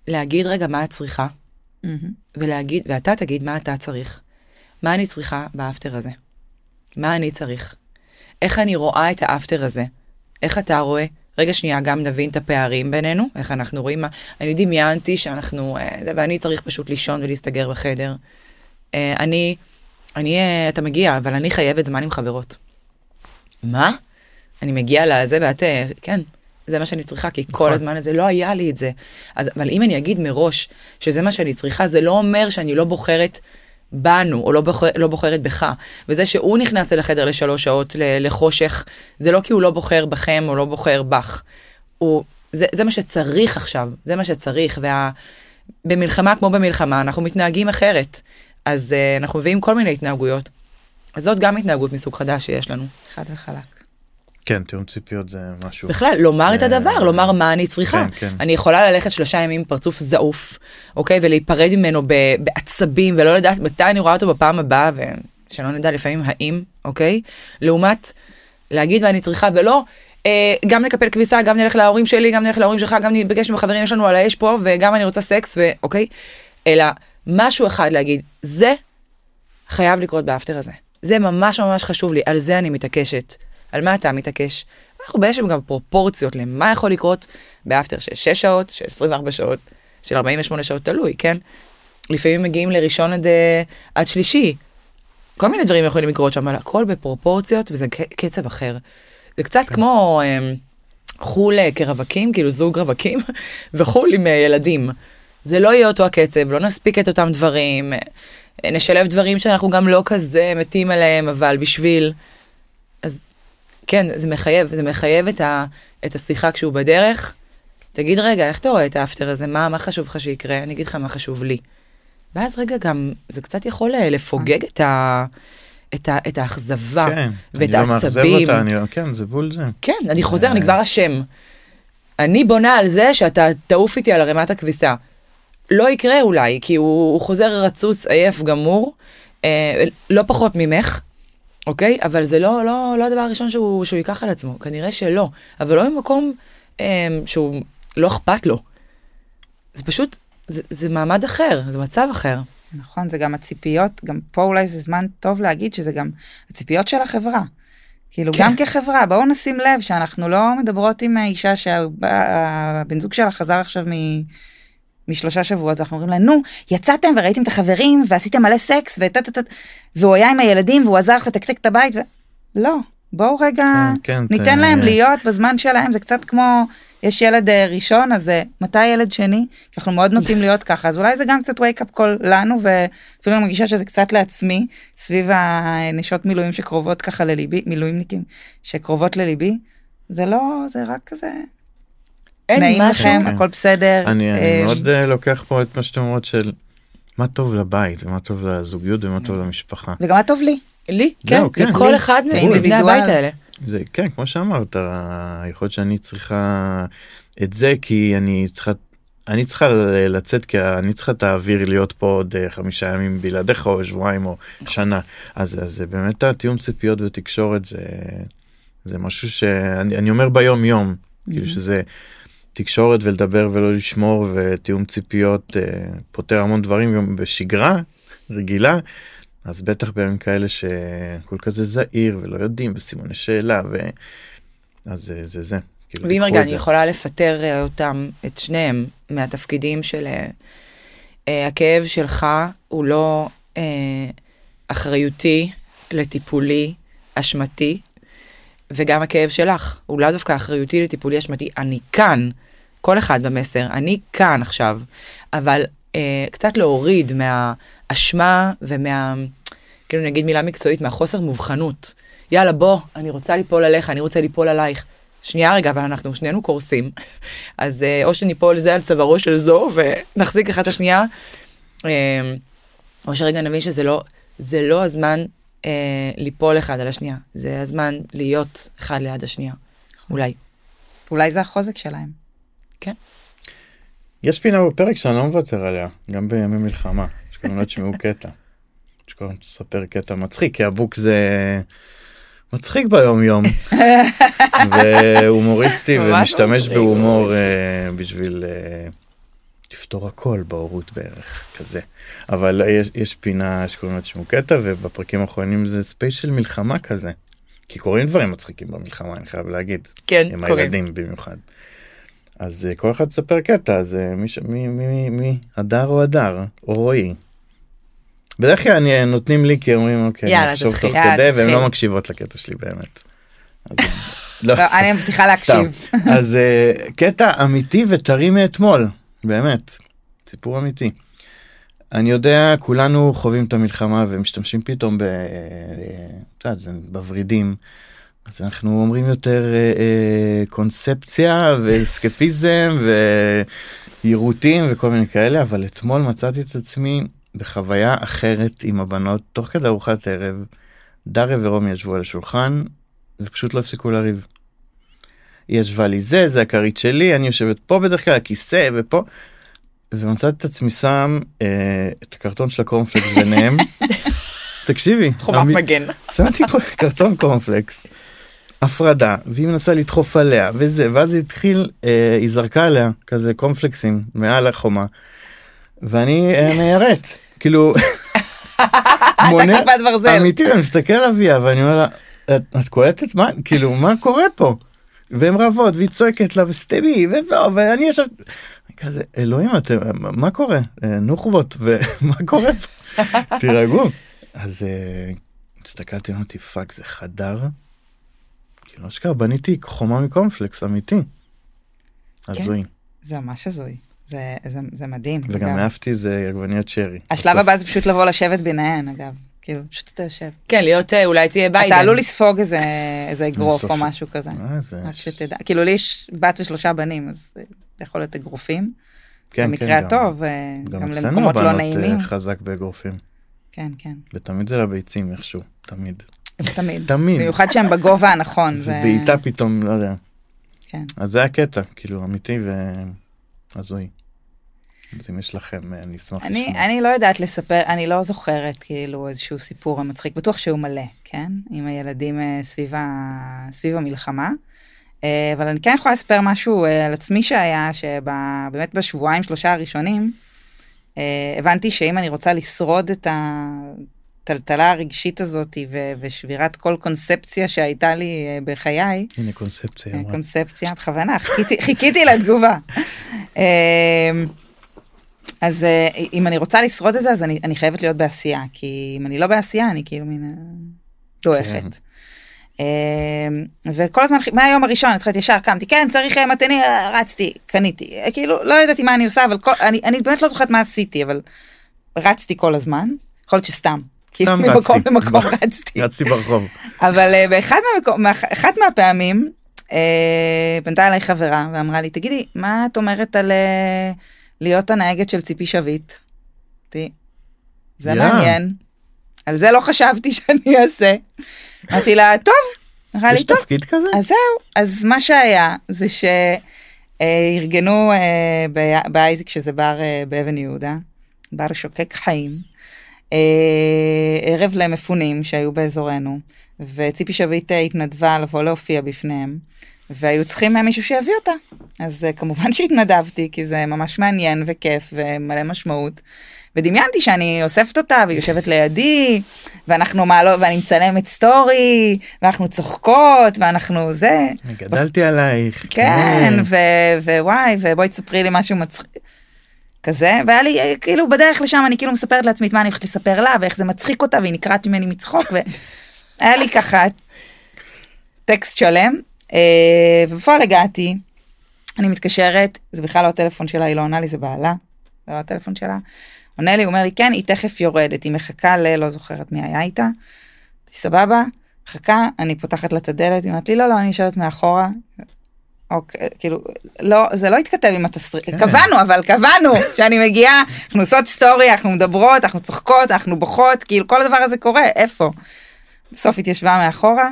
להגיד רגע מה את צריכה, ולהגיד, ואתה תגיד מה אתה צריך. מה אני צריכה באפטר הזה? מה אני צריך? איך אני רואה את האפטר הזה? איך אתה רואה? רגע שנייה גם נבין את הפערים בינינו, איך אנחנו רואים מה, אני דמיינתי שאנחנו, אה, ואני צריך פשוט לישון ולהסתגר בחדר. אה, אני, אני, אה, אתה מגיע, אבל אני חייבת זמן עם חברות. מה? אני מגיע לזה ואת, אה, כן, זה מה שאני צריכה, כי כל נכון. הזמן הזה לא היה לי את זה. אז, אבל אם אני אגיד מראש שזה מה שאני צריכה, זה לא אומר שאני לא בוחרת בנו, או לא, בוחר, לא בוחרת בך. וזה שהוא נכנס אל החדר לשלוש שעות לחושך, זה לא כי הוא לא בוחר בכם או לא בוחר בך. הוא, זה, זה מה שצריך עכשיו, זה מה שצריך. ובמלחמה כמו במלחמה, אנחנו מתנהגים אחרת. אז uh, אנחנו מביאים כל מיני התנהגויות. אז זאת גם התנהגות מסוג חדש שיש לנו. חד וחלק. כן, תיאום ציפיות זה משהו. בכלל, לומר את אה, הדבר, לומר מה אני צריכה. כן, כן. אני יכולה ללכת שלושה ימים עם פרצוף זעוף, אוקיי? ולהיפרד ממנו ב- בעצבים, ולא לדעת מתי אני רואה אותו בפעם הבאה, ושלא נדע לפעמים האם, אוקיי? לעומת להגיד מה אני צריכה, ולא... אה, גם נקפל כביסה, גם נלך להורים שלי, גם נלך להורים שלך, גם ניפגש עם החברים שלנו על האש פה, וגם אני רוצה סקס, ואוקיי? אלא משהו אחד להגיד, זה חייב לקרות באפטר הזה. זה ממש ממש חשוב לי, על זה אני מתעקשת. על מה אתה מתעקש? אנחנו בעצם גם פרופורציות למה יכול לקרות באפטר של 6 שעות, של 24 שעות, של 48 שעות, תלוי, כן? לפעמים מגיעים לראשון עד, אה, עד שלישי. כל מיני דברים יכולים לקרות שם, אבל הכל בפרופורציות, וזה קצב אחר. זה קצת כמו אה, חו"ל אה, כרווקים, כאילו זוג רווקים, וחו"ל עם אה, ילדים. זה לא יהיה אותו הקצב, לא נספיק את אותם דברים, נשלב דברים שאנחנו גם לא כזה מתים עליהם, אבל בשביל... אז כן, זה מחייב, זה מחייב את, ה, את השיחה כשהוא בדרך. תגיד, רגע, איך אתה רואה את האפטר הזה? מה, מה חשוב לך שיקרה? אני אגיד לך מה חשוב לי. ואז רגע גם, זה קצת יכול אה, לפוגג את, ה, את, ה, את האכזבה כן, ואת אני לא מאכזב העצבים. אותה, אני לא, כן, זה בול זה. כן, אני חוזר, אה. אני כבר אשם. אני בונה על זה שאתה תעוף איתי על ערימת הכביסה. לא יקרה אולי, כי הוא, הוא חוזר רצוץ, עייף, גמור, אה, לא פחות ממך, אוקיי? אבל זה לא, לא, לא הדבר הראשון שהוא, שהוא ייקח על עצמו, כנראה שלא. אבל לא ממקום אה, שהוא לא אכפת לו. זה פשוט, זה, זה מעמד אחר, זה מצב אחר. נכון, זה גם הציפיות, גם פה אולי זה זמן טוב להגיד שזה גם הציפיות של החברה. כאילו, כן. גם כחברה, בואו נשים לב שאנחנו לא מדברות עם אישה שהבן זוג שלה חזר עכשיו מ... משלושה שבועות, ואנחנו אומרים לה, נו, יצאתם וראיתם את החברים, ועשיתם מלא סקס, וטה טה טה, והוא היה עם הילדים, והוא עזר לך לתקתק את הבית, ו... לא, בואו רגע, כן, ניתן זה- להם להיות בזמן שלהם, זה קצת כמו, יש ילד אה, ראשון, אז אה, מתי ילד שני? כי אנחנו מאוד נוטים להיות ככה, אז אולי זה גם קצת wake up call לנו, ואפילו אני מרגישה שזה קצת לעצמי, סביב הנשות מילואים שקרובות ככה לליבי, מילואימניקים שקרובות לליבי, זה לא, זה רק כזה, נעים משהו, לכם, כן. הכל בסדר. אני, אני אה, מאוד אה, לוקח פה את מה שאתם אומרות של מה טוב לבית ומה טוב לזוגיות ומה טוב למשפחה. וגם מה טוב לי. לי, כן, זהו, כן. לכל לי, אחד מבני. הבית האלה. זה כן כמו שאמרת יכול להיות שאני צריכה את זה כי אני צריכה אני צריכה לצאת כי אני צריכה את האוויר להיות פה עוד אה, חמישה ימים בלעדיך או שבועיים או שנה אז אז זה באמת התיאום ציפיות ותקשורת זה זה משהו שאני אני אומר ביום יום כאילו שזה תקשורת ולדבר ולא לשמור ותיאום ציפיות אה, פותר המון דברים גם בשגרה רגילה אז בטח בימים כאלה שהכל כזה זהיר ולא יודעים וסימוני שאלה ו... אז זה זה זה. כאילו, ואם רגע אני. יכולה לפטר אה, אותם, את שניהם, מהתפקידים של אה, אה, הכאב שלך הוא לא אה, אחריותי, לטיפולי, אשמתי, וגם הכאב שלך הוא לאו דווקא אחריותי לטיפולי אשמתי, אני כאן, כל אחד במסר, אני כאן עכשיו, אבל אה, קצת להוריד מהאשמה ומה, כאילו נגיד מילה מקצועית, מהחוסר מובחנות. יאללה בוא, אני רוצה ליפול עליך, אני רוצה ליפול עלייך. שנייה רגע, אבל אנחנו שנינו קורסים. אז אה, או שניפול זה על צווארו של זו ונחזיק אחת את השנייה, אה, או שרגע נבין שזה לא, זה לא הזמן אה, ליפול אחד על השנייה, זה הזמן להיות אחד ליד השנייה. אולי. אולי זה החוזק שלהם. יש פינה בפרק שאני לא מוותר עליה גם בימי מלחמה שגם לא תשמעו קטע. שקודם תספר קטע מצחיק כי אבוק זה מצחיק ביום יום והומוריסטי ומשתמש בהומור אה, בשביל אה, לפתור הכל בהורות בערך כזה אבל יש, יש פינה שקוראים לה תשמעו קטע ובפרקים האחרונים זה special מלחמה כזה כי קורים דברים מצחיקים במלחמה, אני חייב להגיד. כן, עם קוראים. הילדים במיוחד. אז אה, כל אחד יספר קטע, אז אה, מי, מי, מי, מי, הדר או הדר, או רועי. בדרך כלל אני, נותנים לי כי אומרים אוקיי, יאללה, תתחיל. תוך כדי, תתחיל. לא מקשיבות לקטע שלי באמת. אז, לא, לא. אני מבטיחה להקשיב. אז אה, קטע אמיתי וטרי מאתמול, באמת, סיפור אמיתי. אני יודע, כולנו חווים את המלחמה ומשתמשים פתאום ב... אה, את יודעת, זה בוורידים. אז אנחנו אומרים יותר אה, אה, קונספציה ואסקפיזם ויירוטים וכל מיני כאלה, אבל אתמול מצאתי את עצמי בחוויה אחרת עם הבנות, תוך כדי ארוחת ערב, דריה ורומי ישבו על השולחן ופשוט לא הפסיקו לריב. היא ישבה לי זה, זה הכרית שלי, אני יושבת פה בדרך כלל, הכיסא ופה. ומצאתי את עצמי שם אה, את הקרטון של הקורנפלקס ביניהם. תקשיבי, חומת אמי- מגן. שמתי פה קרטון קורנפלקס, הפרדה, והיא מנסה לדחוף עליה וזה, ואז היא התחיל, אה, היא זרקה עליה כזה קורנפלקסים מעל החומה, ואני אה, מיירט, כאילו, מונה. אמיתי, אני מסתכל על אביה ואני אומר לה, את, את קולטת מה, כאילו, מה קורה פה? והן רבות והיא צועקת לה וסתמי ואני יושב כזה אלוהים אתם מה קורה אה, נוח'בות ומה קורה תירגעו אז אה, הסתכלתי אמרתי fuck זה חדר. כאילו אשכרה בניתי חומה מקורנפלקס אמיתי. הזוי זה ממש הזוי. זה, זה, זה מדהים. וגם אגב. העפתי איזה עגבניות שרי. השלב. הבא זה פשוט לבוא לשבת ביניהן, אגב. כאילו, פשוט אתה יושב. כן, להיות, אה, אולי תהיה ביידן. אתה עלול לספוג איזה, איזה אגרוף או. משהו כזה. אה, זה- רק שתדע. כאילו, לי יש בת ושלושה בנים, אז אה, זה יכול להיות אגרופים. כן, במקרה כן, גם- הטוב, אה, גם גם אצלנו למקומות לא הבנות, נעימים. אה, חזק באגרופים כן, כן. ותמיד זה לביצים איכשהו תמיד תמיד. תמיד במיוחד שהם בגובה הנכון. ובעיטה פתאום לא יודע כן. אז זה הקטע כאילו אמיתי והזוי. אז אם יש לכם אה, אני אשמח אני, לשמוע. אני לא יודעת לספר, אני לא זוכרת כאילו איזשהו סיפור מצחיק, בטוח שהוא מלא, כן? עם הילדים אה, סביב, ה, סביב המלחמה. אה, אבל אני כן יכולה לספר משהו על עצמי שהיה, שבאמת בשבועיים שלושה הראשונים, הבנתי שאם אני רוצה לשרוד את הטלטלה הרגשית הזאת ו- ושבירת כל קונספציה שהייתה לי בחיי, הנה קונספציה. קונספציה, בכוונה, חיכיתי, חיכיתי לתגובה. אז אה, אם אני רוצה לשרוד את זה, אז אני, אני חייבת להיות בעשייה, כי אם אני לא בעשייה, אני כאילו מין אה, דועכת. אמ, וכל הזמן, מהיום הראשון, אני זוכרת ישר קמתי, כן, צריך אה, מתני, רצתי, קניתי. כאילו, לא ידעתי מה אני עושה, אבל כל, אני, אני באמת לא זוכרת מה עשיתי, אבל רצתי כל הזמן, יכול להיות שסתם. כאילו, ממקום. למקום רצתי. רצתי ברחוב. אבל אה, באחד מהמקום, מאח- אחת מהפעמים פנתה אליי חברה ואמרה לי, תגידי, מה את אומרת על להיות הנהגת של ציפי שביט? זה. מעניין, על זה לא חשבתי שאני אעשה. אמרתי לה, טוב, נראה לי יש טוב. תפקיד כזה? אז זהו, אז מה שהיה זה שארגנו אה, ב- באייזיק, שזה בר אה, באבן יהודה, בר שוקק חיים, אה, ערב למפונים שהיו באזורנו, וציפי שביט אה, התנדבה לבוא להופיע בפניהם, והיו צריכים מישהו שיביא אותה. אז אה, כמובן שהתנדבתי, כי זה ממש מעניין וכיף ומלא משמעות. ודמיינתי שאני אוספת אותה והיא יושבת לידי ואנחנו מעלות ואני מצלמת סטורי ואנחנו צוחקות ואנחנו זה גדלתי עלייך. כן ו- ווואי ובואי תספרי לי משהו מצחיק. כזה והיה לי אה, כאילו בדרך לשם אני כאילו מספרת לעצמי את מה אני הולכת לספר לה ואיך זה מצחיק אותה והיא נקרעת ממני מצחוק והיה לי ככה טקסט שלם ובפועל הגעתי אני מתקשרת זה בכלל לא הטלפון שלה היא לא עונה לי זה בעלה זה לא הטלפון שלה. עונה לי הוא אומר לי כן היא תכף יורדת היא מחכה ל... לא זוכרת מי היה איתה. סבבה מחכה אני פותחת לה את הדלת היא אומרת לי לא לא אני יושבת מאחורה. אוקיי כאילו לא זה לא התכתב עם התסריט כן. קבענו אבל קבענו שאני מגיעה אנחנו עושות סטורי אנחנו מדברות אנחנו צוחקות אנחנו בוכות כאילו כל הדבר הזה קורה איפה. בסוף התיישבה מאחורה.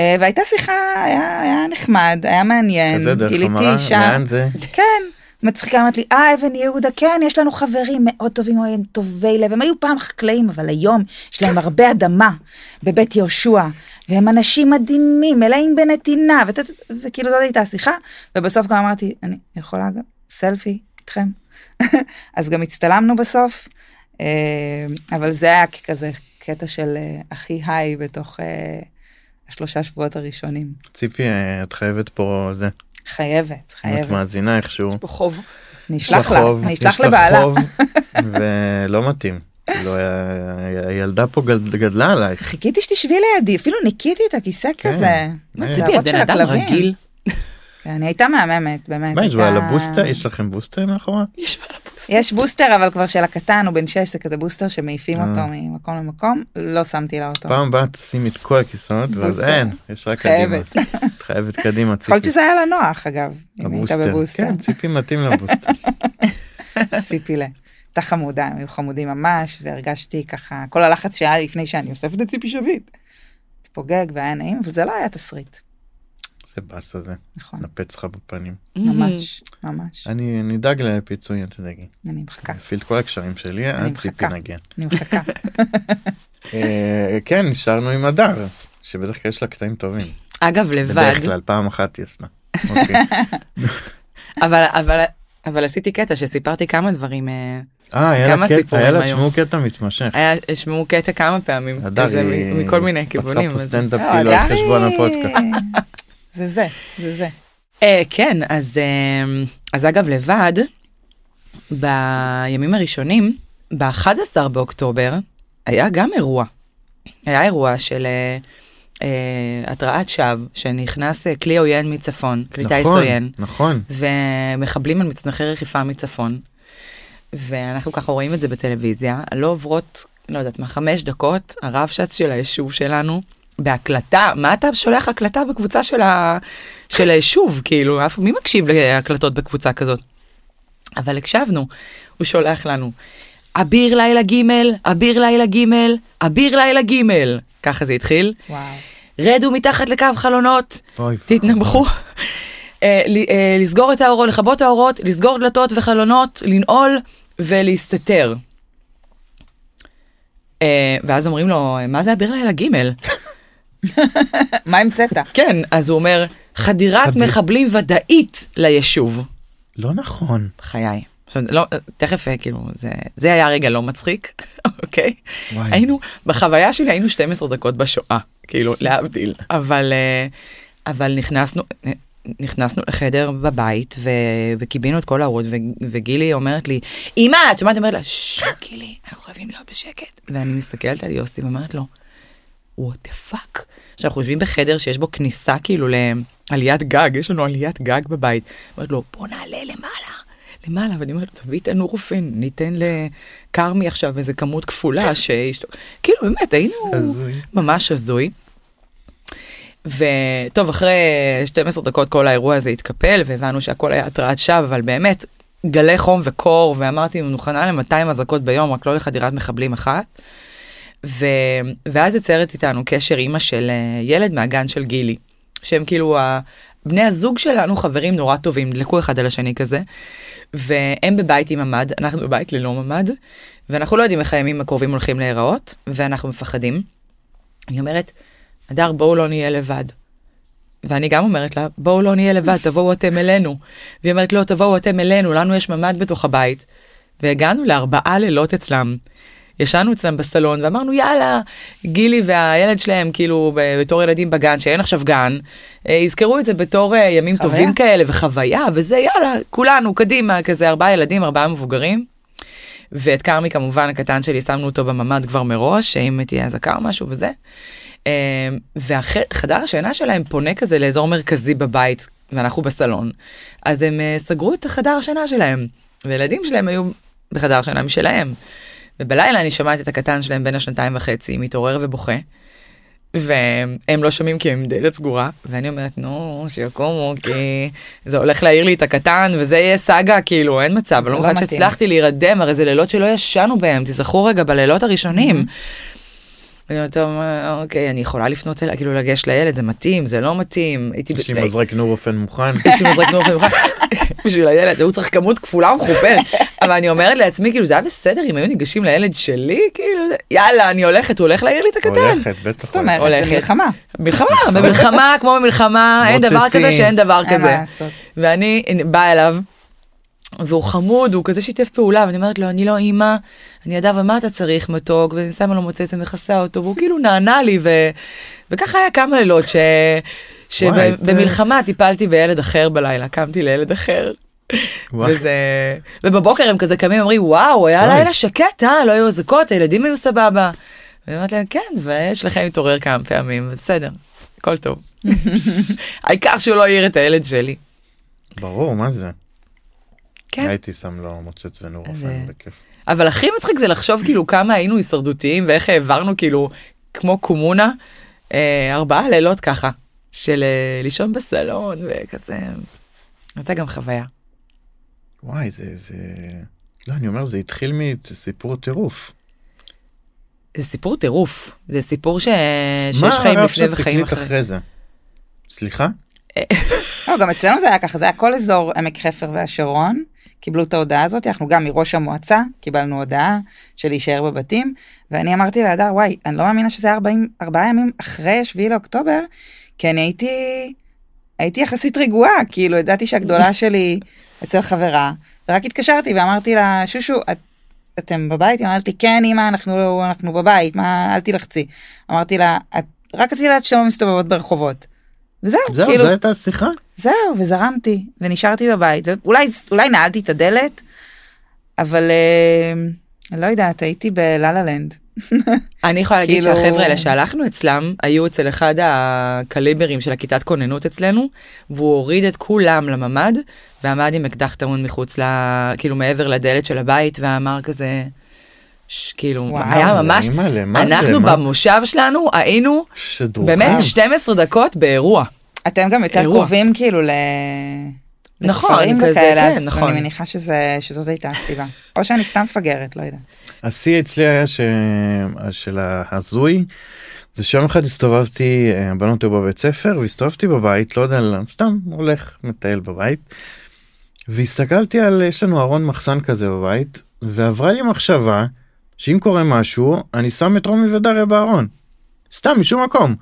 אה, והייתה שיחה היה, היה נחמד היה מעניין כזה דרך גיליתי המראה, אישה לאן זה? כן, מצחיקה, אמרת לי, אה, אבן יהודה, כן, יש לנו חברים מאוד טובים, הם טובי לב, הם היו פעם חקלאים, אבל היום יש להם הרבה אדמה בבית יהושע, והם אנשים מדהימים, מלאים בנתינה, ות- וכאילו זאת הייתה השיחה, ובסוף גם אמרתי, אני יכולה גם סלפי איתכם? אז גם הצטלמנו בסוף, אה, אבל זה היה כזה קטע של אה, הכי היי בתוך... אה, השלושה שבועות הראשונים. ציפי, אה, את חייבת פה זה. חייבת, אם את חייבת. מאזינה איכשהו. פה חוב. יש לה, חוב, אשלח יש לך לבעלה. חוב, ולא מתאים. כאילו, ה- הילדה פה גד- גדלה עלייך. חיכיתי שתשבי לידי, אפילו ניקיתי את הכיסא כן. כזה. מה אה. ציפי, את בן אדם. רגיל. כן, היא הייתה מהממת, באמת. מה, יש על הבוסטר? יש לכם בוסטר מאחורה? יש מה לבוס. יש בוסטר, אבל כבר של הקטן, הוא בן 6, זה כזה בוסטר שמעיפים אה. אותו ממקום למקום, לא שמתי לה אותו. פעם הבאה תשימי את כל הכיסאות, ואז. אין, יש רק קדימה. את חייבת קדימה, יכול להיות ציפי. שזה היה לה נוח, אגב, אם הייתה הבוסטר. בבוסטר. כן, ציפי מתאים לבוסטר. ציפי לה. הייתה חמודה, הם היו חמודים ממש, והרגשתי ככה, כל הלחץ שהיה לפני שאני אוספת את ציפי שביט. התפוגג והיה נעים, אבל זה לא היה תסריט. זה באסה זה, נכון, נפץ לך בפנים. ממש, ממש. אני אני אדאג לפיצוי, את תדאגי. אני מחכה, אפעיל את כל הקשרים שלי, אני עד ציפי. נגן. אני מחכה. אה, כן, נשארנו עם הדר, שבדרך כלל יש לה קטעים טובים. אגב, לבד, בדרך כלל, פעם אחת היא עשתה. אוקיי. אבל, אבל, אבל עשיתי קטע שסיפרתי כמה דברים. אה, אה, היה לה קטע, היה לה. תשמעו קטע מתמשך. היה, השמעו קטע כמה פעמים, כזה מכל מיני כיוונים. פתחה פה סטנדאפ לא, כאילו על חשבון הפודקאסט. זה זה, זה זה. אה, כן, אז, אה, אז אגב, לבד, בימים הראשונים, ב-11 באוקטובר, היה גם אירוע. היה אירוע של אה, אה, התרעת שווא, שנכנס אה, כלי עוין מצפון, כלי טיס נכון, עוין, נכון. ומחבלים על מצנחי רכיפה מצפון. ואנחנו ככה רואים את זה בטלוויזיה, לא עוברות, לא יודעת מה, חמש דקות, הרבש"ץ של היישוב שלנו, בהקלטה, מה אתה שולח הקלטה בקבוצה של, ה... של היישוב, כאילו, אף מי מקשיב להקלטות בקבוצה כזאת? אבל הקשבנו, הוא שולח לנו, אביר לילה ג', אביר לילה ג', אביר לילה ג', ככה זה התחיל, וואו. רדו מתחת לקו חלונות. תתנבחו. אה, אה, לסגור את האורות, לכבות את האורות, לסגור דלתות וחלונות, לנעול ולהסתתר. אה, ואז אומרים לו, מה זה אביר לילה ג'? מה המצאת? כן, אז הוא אומר, חדירת חדיר- מחבלים ודאית ליישוב. לא נכון. חיי. עכשיו, לא, תכף, אה, כאילו, זה, זה היה רגע לא מצחיק, אוקיי? וואי. היינו, בחוויה שלי היינו 12 דקות בשואה, כאילו, להבדיל. אבל, אה, אבל נכנסנו, נכנסנו לחדר בבית ו, וקיבינו את כל האורות, ו, וגילי אומרת לי, אמא, את שומעת? אומרת לה, ששש, גילי, אנחנו חייבים להיות בשקט. ואני מסתכלת על יוסי ואומרת לו, what the fuck? עכשיו, אנחנו יושבים בחדר שיש בו כניסה כאילו לעליית גג, יש לנו עליית גג בבית. אומרת לו, בוא נעלה למעלה. למעלה, ואני אומרת תביא את הנורפין, ניתן לכרמי עכשיו איזה כמות כפולה שאשתו... כאילו, באמת, היינו הזוי. ממש הזוי. וטוב, אחרי 12 דקות כל האירוע הזה התקפל, והבנו שהכל היה התרעת שווא, אבל באמת, גלי חום וקור, ואמרתי, אני מוכנה ל-200 אזעקות ביום, רק לא לחדירת מחבלים אחת. ו... ואז יוצרת איתנו קשר אימא של אה, ילד מהגן של גילי, שהם כאילו ה... בני הזוג שלנו חברים נורא טובים, דלקו אחד על השני כזה, והם בבית עם ממ"ד, אנחנו בבית ללא ממ"ד, ואנחנו לא יודעים איך הימים הקרובים הולכים להיראות, ואנחנו מפחדים. אני אומרת, הדר, בואו לא נהיה לבד. ואני גם אומרת לה, בואו לא נהיה לבד, תבואו אתם אלינו. והיא אומרת, לא, תבואו אתם אלינו, לנו יש ממ"ד בתוך הבית. והגענו לארבעה לילות אצלם. ישנו אצלם בסלון ואמרנו יאללה גילי והילד שלהם כאילו בתור ילדים בגן שאין עכשיו גן אה, יזכרו את זה בתור אה, ימים חוויה. טובים כאלה וחוויה וזה יאללה כולנו קדימה כזה ארבעה ילדים ארבעה מבוגרים. ואת כרמי כמובן הקטן שלי שמנו אותו בממ"ד כבר מראש שאם תהיה אזעקה או משהו וזה. אה, והחדר השינה שלהם פונה כזה לאזור מרכזי בבית ואנחנו בסלון אז הם סגרו את החדר השינה שלהם והילדים שלהם היו בחדר שינה משלהם. ובלילה אני שומעת את הקטן שלהם בין השנתיים וחצי מתעורר ובוכה. והם לא שומעים כי הם דלת סגורה ואני אומרת נו שיקומו כי זה הולך להעיר לי את הקטן וזה יהיה סאגה כאילו אין מצב אני לא לא מוכנה מתאים. שהצלחתי להירדם הרי זה לילות שלא ישנו בהם תזכרו רגע בלילות הראשונים. ואני אומרת טוב אה, אוקיי אני יכולה לפנות אליי כאילו לגשת לילד זה מתאים זה לא מתאים הייתי יש לי מזרק נורופן מוכן. יש לי מזרק נורפן מוכן בשביל הילד, הוא צריך כמות כפולה ומכופלת. אבל אני אומרת לעצמי, כאילו, זה היה בסדר אם היו ניגשים לילד שלי, כאילו, יאללה, אני הולכת, הוא הולך להעיר לי את הקטן. הולכת, בטח. זאת אומרת, הולכת. זה מלחמה. מלחמה, במלחמה, כמו במלחמה, אין דבר. כזה שאין דבר כזה. ואני באה אליו, והוא חמוד, הוא כזה שיתף פעולה, ואני אומרת לו, אני לא אימא, אני אדם, ומה אתה צריך מתוק? ואני שמה לו מוצץ ומכסה אותו, והוא כאילו נענה לי, ו... וככה היה כמה לילות ש... שבמלחמה טיפלתי בילד אחר בלילה, קמתי לילד אחר. וזה... ובבוקר הם כזה קמים אומרים וואו היה. לילה שקט אה לא היו אזעקות הילדים היו סבבה. ואני אומרת להם כן ויש לכם להתעורר כמה פעמים בסדר הכל טוב. העיקר שהוא לא העיר את הילד שלי. ברור, מה זה? כן. הייתי שם לו מוצץ ונור אז, אופן אה, בכיף. אבל הכי מצחיק זה לחשוב כאילו כמה היינו הישרדותיים ואיך העברנו כאילו כמו קומונה אה, ארבעה לילות ככה של אה, לישון בסלון וכזה. הייתה גם חוויה. וואי, זה, זה... לא, אני אומר, זה התחיל מסיפור טירוף. זה סיפור טירוף זה סיפור ש... מה שיש חיים הרב לפני וחיים אחרי. אחרי זה? סליחה? לא, גם אצלנו זה היה ככה, זה היה כל אזור עמק חפר והשרון, קיבלו את ההודעה הזאת, אנחנו גם מראש המועצה קיבלנו הודעה של להישאר בבתים, ואני אמרתי להדר, וואי, אני לא מאמינה שזה היה 40, ארבעה ימים אחרי 7 לאוקטובר, כי אני הייתי, הייתי יחסית רגועה, כאילו ידעתי שהגדולה שלי אצל חברה, ורק התקשרתי ואמרתי לה, שושו, את, אתם בבית? היא אמרת לי, כן, אמא, אנחנו, אנחנו בבית, מה, אל תלחצי. אמרתי לה, את רק רציתי לדעת שאתם לא מסתובבות ברחובות. וזהו, זהו, כאילו, זו הייתה השיחה? זהו, וזרמתי, ונשארתי בבית, ואולי אולי נעלתי את הדלת, אבל אה, לא יודעת, הייתי בלה לה לנד. אני יכולה להגיד כאילו- שהחבר'ה האלה שהלכנו אצלם היו אצל אחד הקליברים של הכיתת כוננות אצלנו והוא הוריד את כולם לממ"ד ועמד עם אקדח טעון מחוץ ל... כאילו מעבר לדלת של הבית ואמר כזה. ש... כאילו וואו, היה ממש אימא'לה, זה? אנחנו מה? במושב שלנו היינו שדרוכם. באמת 12 דקות באירוע. אתם גם יותר אירוע. קרובים כאילו ל... נכון, כזה, וכאלה, כן, אז נכון. אני מניחה שזה, שזאת הייתה הסיבה. או שאני סתם מפגרת, לא יודעת. השיא אצלי היה ש... של ההזוי. זה שיום אחד הסתובבתי, אה, הבנות היו בבית ספר והסתובבתי בבית, לא יודע, סתם הולך, מטייל בבית. והסתכלתי על, יש לנו ארון מחסן כזה בבית, ועברה לי מחשבה שאם קורה משהו, אני שם את רומי ודריה בארון. סתם, משום מקום.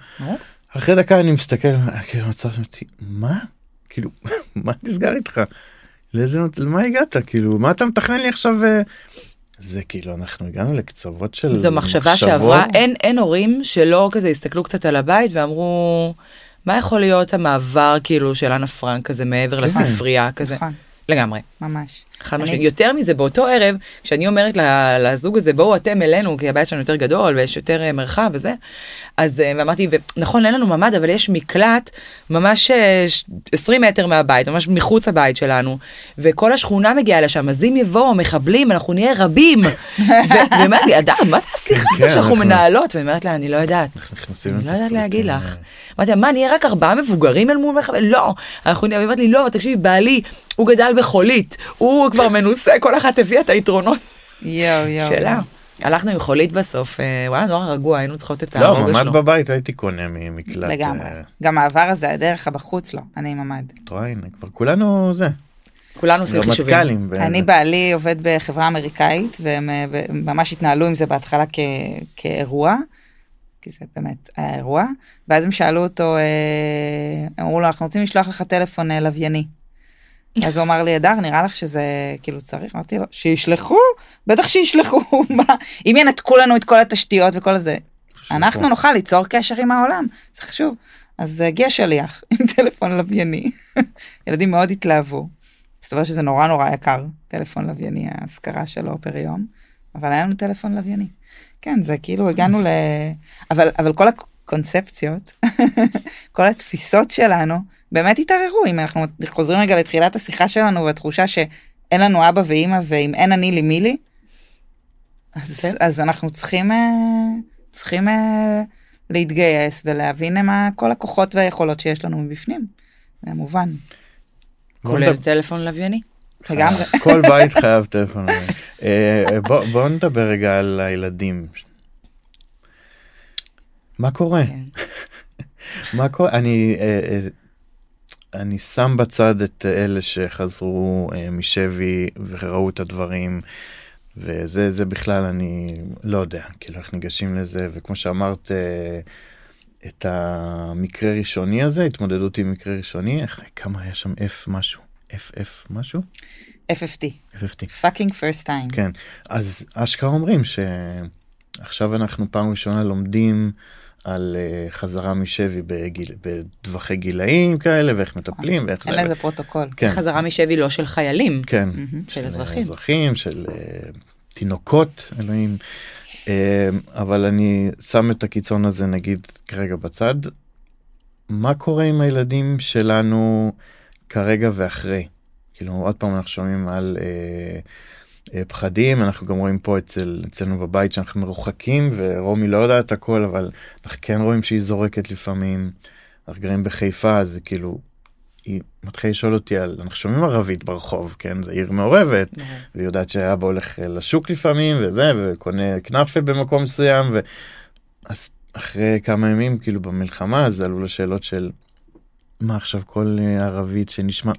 אחרי דקה אני מסתכל, כאילו, מצב אותי, מה? כאילו, מה נסגר איתך? לאיזה, למה הגעת? כאילו, מה אתה מתכנן לי עכשיו? זה כאילו, אנחנו הגענו לקצוות של זו מחשבה מחשבות. שעברה אין אין הורים שלא כזה הסתכלו קצת על הבית ואמרו מה יכול להיות המעבר כאילו של אנה פרנק כזה מעבר כן. לספרייה כזה נכון, לגמרי. ממש. חד משמעית. יותר מזה באותו ערב כשאני אומרת לזוג הזה בואו אתם אלינו כי הבית שלנו יותר גדול ויש יותר אה, מרחב וזה אז אה, ואמרתי נכון אין לנו ממ"ד אבל יש מקלט ממש אה, ש- 20 מטר מהבית ממש מחוץ לבית שלנו וכל השכונה מגיעה לשם אז אם יבואו מחבלים אנחנו נהיה רבים. לי אדם מה זה השיחה כן, הזאת שאנחנו אנחנו- מנהלות ואני אומרת לה אני לא יודעת. אני לא יודעת להגיד אה, לך. אמרתי לה, מה, נהיה רק ארבעה מבוגרים אל מול מחבל? לא. אנחנו נהיה, היא אומרת לי, לא, אבל תקשיבי, בעלי, הוא גדל בחולית, הוא כבר מנוסה, כל אחת הביאה את היתרונות יואו, יואו. שלה. הלכנו עם חולית בסוף, אה, וואלה, נורא רגוע, היינו צריכות את לא, הרוגע ממ"ד שלו. בבית הייתי קונה ממקלט. לגמרי. אה, גם העבר הזה, הדרך הבחוץ לא, אני ממ"ד. את רואה, הנה, כבר כולנו זה. כולנו עושים חישובים. רמטכ"לים. ב- אני בעלי עובד בחברה אמריקאית והם אה, ממש התנהלו עם זה בהתחלה כאירוע, כי זה באמת היה אירוע, ואז הם שאלו אותו, אה, הם אמרו לו אנחנו רוצים לשלוח לך טלפון אה, לווייני. אז הוא אמר לי אדר נראה לך שזה כאילו צריך? אמרתי לו שישלחו? בטח שישלחו מה? אם ינתקו לנו את כל התשתיות וכל זה. אנחנו נוכל ליצור קשר עם העולם. זה חשוב אז הגיע שליח עם טלפון לווייני. ילדים מאוד התלהבו. מסתבר שזה נורא נורא יקר טלפון לווייני ההשכרה שלו פר יום אבל היה לנו טלפון לווייני. כן זה כאילו הגענו ל... אבל אבל כל הקונספציות כל התפיסות שלנו באמת התערערו אם אנחנו חוזרים רגע לתחילת השיחה שלנו והתחושה שאין לנו אבא ואימא ואם אין אני לי מי לי. אז, כן. אז אנחנו צריכים אה, צריכים אה, להתגייס ולהבין מה כל הכוחות והיכולות שיש לנו מבפנים. זה מובן. כולל נדבר- טלפון לווייני. לגמרי. כל בית חייב טלפון. אה, אה, בוא בוא נדבר רגע על הילדים. מה קורה? כן. מה קורה? אני אה, אה, אני שם בצד את אלה שחזרו אה, משבי וראו את הדברים. וזה זה בכלל אני לא יודע כאילו איך ניגשים לזה וכמו שאמרת אה, את המקרה ראשוני הזה התמודדות עם מקרה ראשוני איך כמה היה שם F משהו F F משהו FFT, FFT fucking first time. כן אז אשכרה אומרים שעכשיו אנחנו פעם ראשונה לומדים על אה, חזרה משבי בגיל, בטווחי גילאים כאלה ואיך מטפלים ואיך אין זה. לזה פרוטוקול. כן, חזרה משבי לא של חיילים, כן. מהמם. של אזרחים. אזרחים, של אה, תינוקות, אלוהים. אה, אבל אני שם את הקיצון הזה נגיד כרגע בצד. מה קורה עם הילדים שלנו כרגע ואחרי? כאילו עוד פעם אנחנו שומעים על אה, פחדים, אנחנו גם רואים פה אצל, אצלנו בבית שאנחנו מרוחקים ורומי לא יודעת הכל אבל אנחנו כן רואים שהיא זורקת לפעמים. אנחנו גרים בחיפה אז כאילו. היא מתחילה לשאול אותי על אנחנו שומעים ערבית ברחוב כן זה עיר מעורבת והיא יודעת שאבא הולך אה, לשוק לפעמים וזה וקונה כנאפה במקום מסוים ו... אז אחרי כמה ימים כאילו במלחמה אז עלו לשאלות של מה עכשיו כל אה, ערבית שנשמע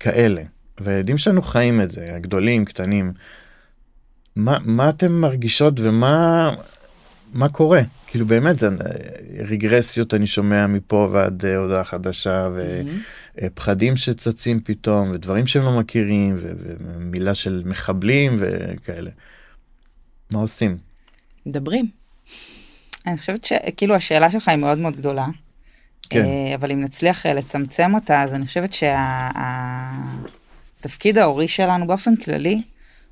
כאלה והילדים שלנו חיים את זה הגדולים קטנים מה מה אתם מרגישות ומה מה קורה כאילו באמת זה, אה, רגרסיות אני שומע מפה ועד אה, הודעה חדשה. ופחדים שצצים פתאום ודברים שהם לא מכירים ו- ומילה של מחבלים וכאלה. מה עושים? מדברים. אני חושבת שכאילו השאלה שלך היא מאוד מאוד גדולה. כן. אה, אבל אם נצליח אה, לצמצם אותה, אז אני חושבת שהתפקיד ההורי שלנו באופן כללי,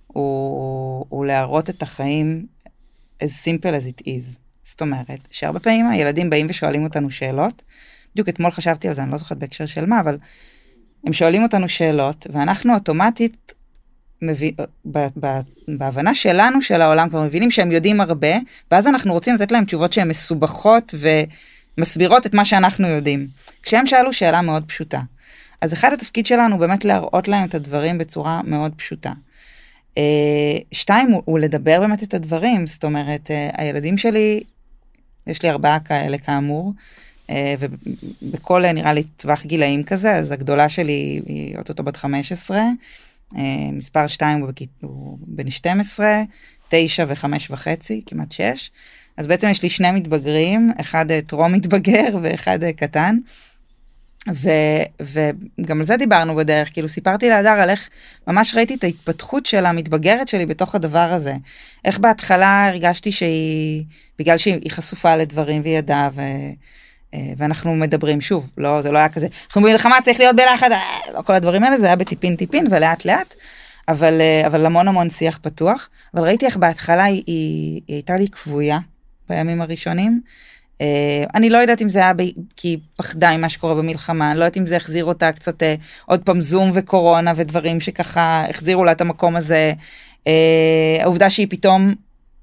הוא, הוא להראות את החיים as simple as it is. זאת אומרת, שהרבה פעמים הילדים באים ושואלים אותנו שאלות. בדיוק אתמול חשבתי על זה, אני לא זוכרת בהקשר של מה, אבל הם שואלים אותנו שאלות, ואנחנו אוטומטית, ב, בהבנה שלנו של העולם כבר מבינים שהם יודעים הרבה, ואז אנחנו רוצים לתת להם תשובות שהן מסובכות ומסבירות את מה שאנחנו יודעים. כשהם שאלו שאלה מאוד פשוטה. אז אחד התפקיד שלנו באמת להראות להם את הדברים בצורה מאוד פשוטה. אה, שתיים הוא, הוא לדבר באמת את הדברים, זאת אומרת, אה, הילדים שלי, יש לי ארבעה כאלה כאמור, אה, ובכל אה, נראה לי טווח גילאים כזה, אז הגדולה שלי היא אוטוטו בת 15, אה, מספר 2 הוא, בכ... הוא בן 12, 9 ו-5 וחצי, כמעט 6. אז בעצם יש לי שני מתבגרים, אחד טרום מתבגר ואחד קטן. ו, וגם על זה דיברנו בדרך, כאילו סיפרתי להדר על איך ממש ראיתי את ההתפתחות של המתבגרת שלי בתוך הדבר הזה. איך בהתחלה הרגשתי שהיא, בגלל שהיא חשופה לדברים והיא ידעה, ו, אה, ואנחנו מדברים שוב, לא, זה לא היה כזה, אנחנו במלחמה צריך להיות בלחץ, לא כל הדברים האלה, זה היה בטיפין טיפין ולאט לאט, אבל, אה, אבל המון המון שיח פתוח, אבל ראיתי איך בהתחלה היא, היא, היא הייתה לי כבויה בימים הראשונים. Uh, אני לא יודעת אם זה היה ב... כי היא פחדה ממה שקורה במלחמה, אני לא יודעת אם זה החזיר אותה קצת uh, עוד פעם זום וקורונה ודברים שככה החזירו לה את המקום הזה. Uh, העובדה שהיא פתאום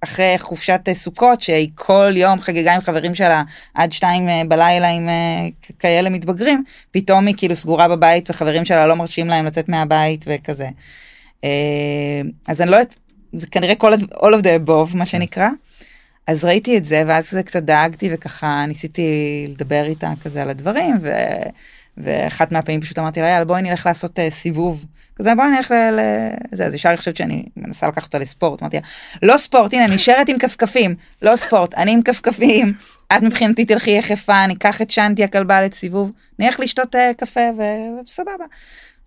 אחרי חופשת uh, סוכות שהיא כל יום חגגה עם חברים שלה עד שתיים uh, בלילה עם uh, כאלה מתבגרים, פתאום היא כאילו סגורה בבית וחברים שלה לא מרשים להם לצאת מהבית וכזה. Uh, אז אני לא יודעת, זה כנראה כל, all of the above מה שנקרא. אז ראיתי את זה ואז קצת דאגתי וככה ניסיתי לדבר איתה כזה על הדברים ו... ואחת מהפעמים פשוט אמרתי לה יאללה בואי נלך לעשות uh, סיבוב. כזה בואי נלך ל... ל... זה אז ישר היא חושבת שאני מנסה לקחת אותה לספורט. אמרתי לה לא ספורט הנה נשארת עם כפכפים. לא ספורט אני עם כפכפים. את מבחינתי תלכי יחפה אני אקח את שאנטי הכלבה לסיבוב נלך לשתות uh, קפה ו- וסבבה.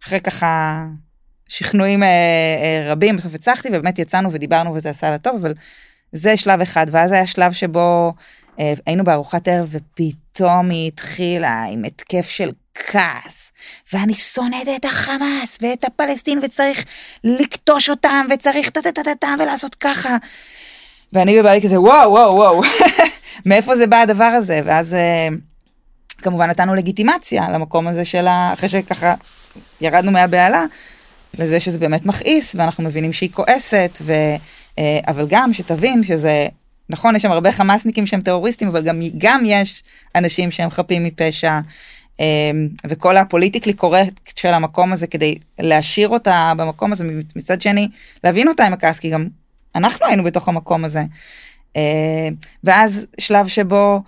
אחרי ככה שכנועים uh, uh, רבים בסוף הצלחתי ובאמת יצאנו ודיברנו וזה עשה לה טוב אבל זה שלב אחד ואז היה שלב שבו אה, היינו בארוחת ערב ופתאום היא התחילה עם התקף של כעס ואני שונאת את החמאס ואת הפלסטין וצריך לכתוש אותם וצריך טה-טה-טה-טה ולעשות ככה. ואני ובעלי כזה וואו וואו וואו מאיפה זה בא הדבר הזה ואז אה, כמובן נתנו לגיטימציה למקום הזה שלה אחרי שככה ירדנו מהבהלה לזה שזה באמת מכעיס ואנחנו מבינים שהיא כועסת ו... אה, אבל גם שתבין שזה נכון יש שם הרבה חמאסניקים שהם טרוריסטים אבל גם גם יש אנשים שהם חפים מפשע אה, וכל הפוליטיקלי קורקט של המקום הזה כדי להשאיר אותה במקום הזה מצד שני להבין אותה עם הכעס כי גם אנחנו היינו בתוך המקום הזה. אה, ואז שלב שבו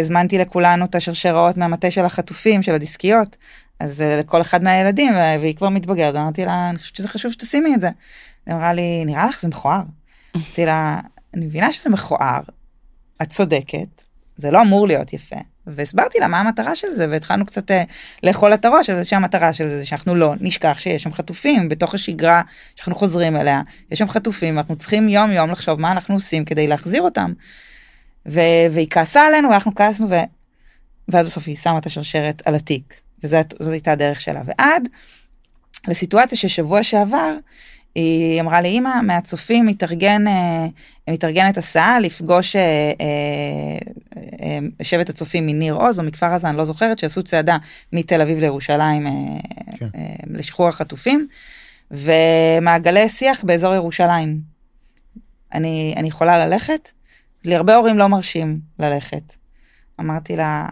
הזמנתי לכולנו את השרשראות מהמטה של החטופים של הדיסקיות אז לכל אחד מהילדים והיא כבר מתבגרת אמרתי לה אני חושבת שזה חשוב שתשימי את זה. היא אמרה לי נראה לך זה מכוער. אמרתי לה אני מבינה שזה מכוער את צודקת זה לא אמור להיות יפה והסברתי לה מה המטרה של זה והתחלנו קצת אה, לאכול את הראש על זה שהמטרה של זה זה שאנחנו לא נשכח שיש שם חטופים בתוך השגרה שאנחנו חוזרים אליה יש שם חטופים ואנחנו צריכים יום יום לחשוב מה אנחנו עושים כדי להחזיר אותם. ו- והיא כעסה עלינו, ואנחנו כעסנו, ו... ואז בסוף היא שמה את השרשרת על התיק, וזאת הייתה הדרך שלה. ועד לסיטואציה ששבוע שעבר, היא אמרה לי, אמא, מהצופים מתארגן, אה, מתארגנת הסעה לפגוש אה, אה, שבט הצופים מניר עוז או מכפר עזה, אני לא זוכרת, שעשו צעדה מתל אביב לירושלים כן. לשחרור החטופים, ומעגלי שיח באזור ירושלים. אני, אני יכולה ללכת? לי הרבה הורים לא מרשים ללכת. אמרתי לה,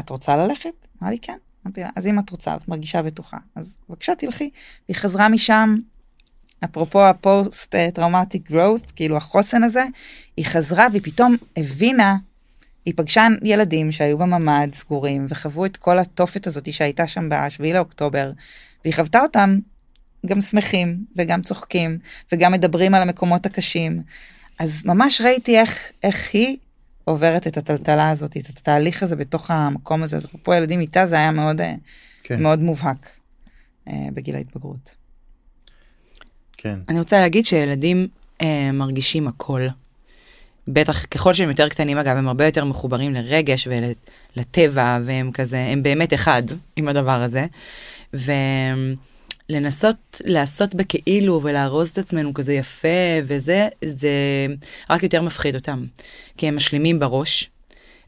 את רוצה ללכת? אמרה לי כן. אמרתי לה, אז אם את רוצה, את מרגישה בטוחה, אז בבקשה תלכי. היא חזרה משם, אפרופו הפוסט טראומטיק growth, כאילו החוסן הזה, היא חזרה והיא פתאום הבינה, היא פגשה ילדים שהיו בממ"ד סגורים וחוו את כל התופת הזאת שהייתה שם ב-7 לאוקטובר, והיא חוותה אותם גם שמחים וגם צוחקים וגם מדברים על המקומות הקשים. אז ממש ראיתי איך, איך היא עוברת את הטלטלה הזאת, את התהליך הזה בתוך המקום הזה. אז אפרופו ילדים איתה זה היה מאוד, כן, מאוד מובהק אה, בגיל ההתבגרות. כן. אני רוצה להגיד שילדים אה, מרגישים הכל. בטח ככל שהם יותר קטנים אגב הם הרבה יותר מחוברים לרגש ולטבע והם כזה הם באמת אחד עם הדבר הזה. ולנסות לעשות בכאילו ולארוז את עצמנו כזה יפה וזה זה רק יותר מפחיד אותם. כי הם משלימים בראש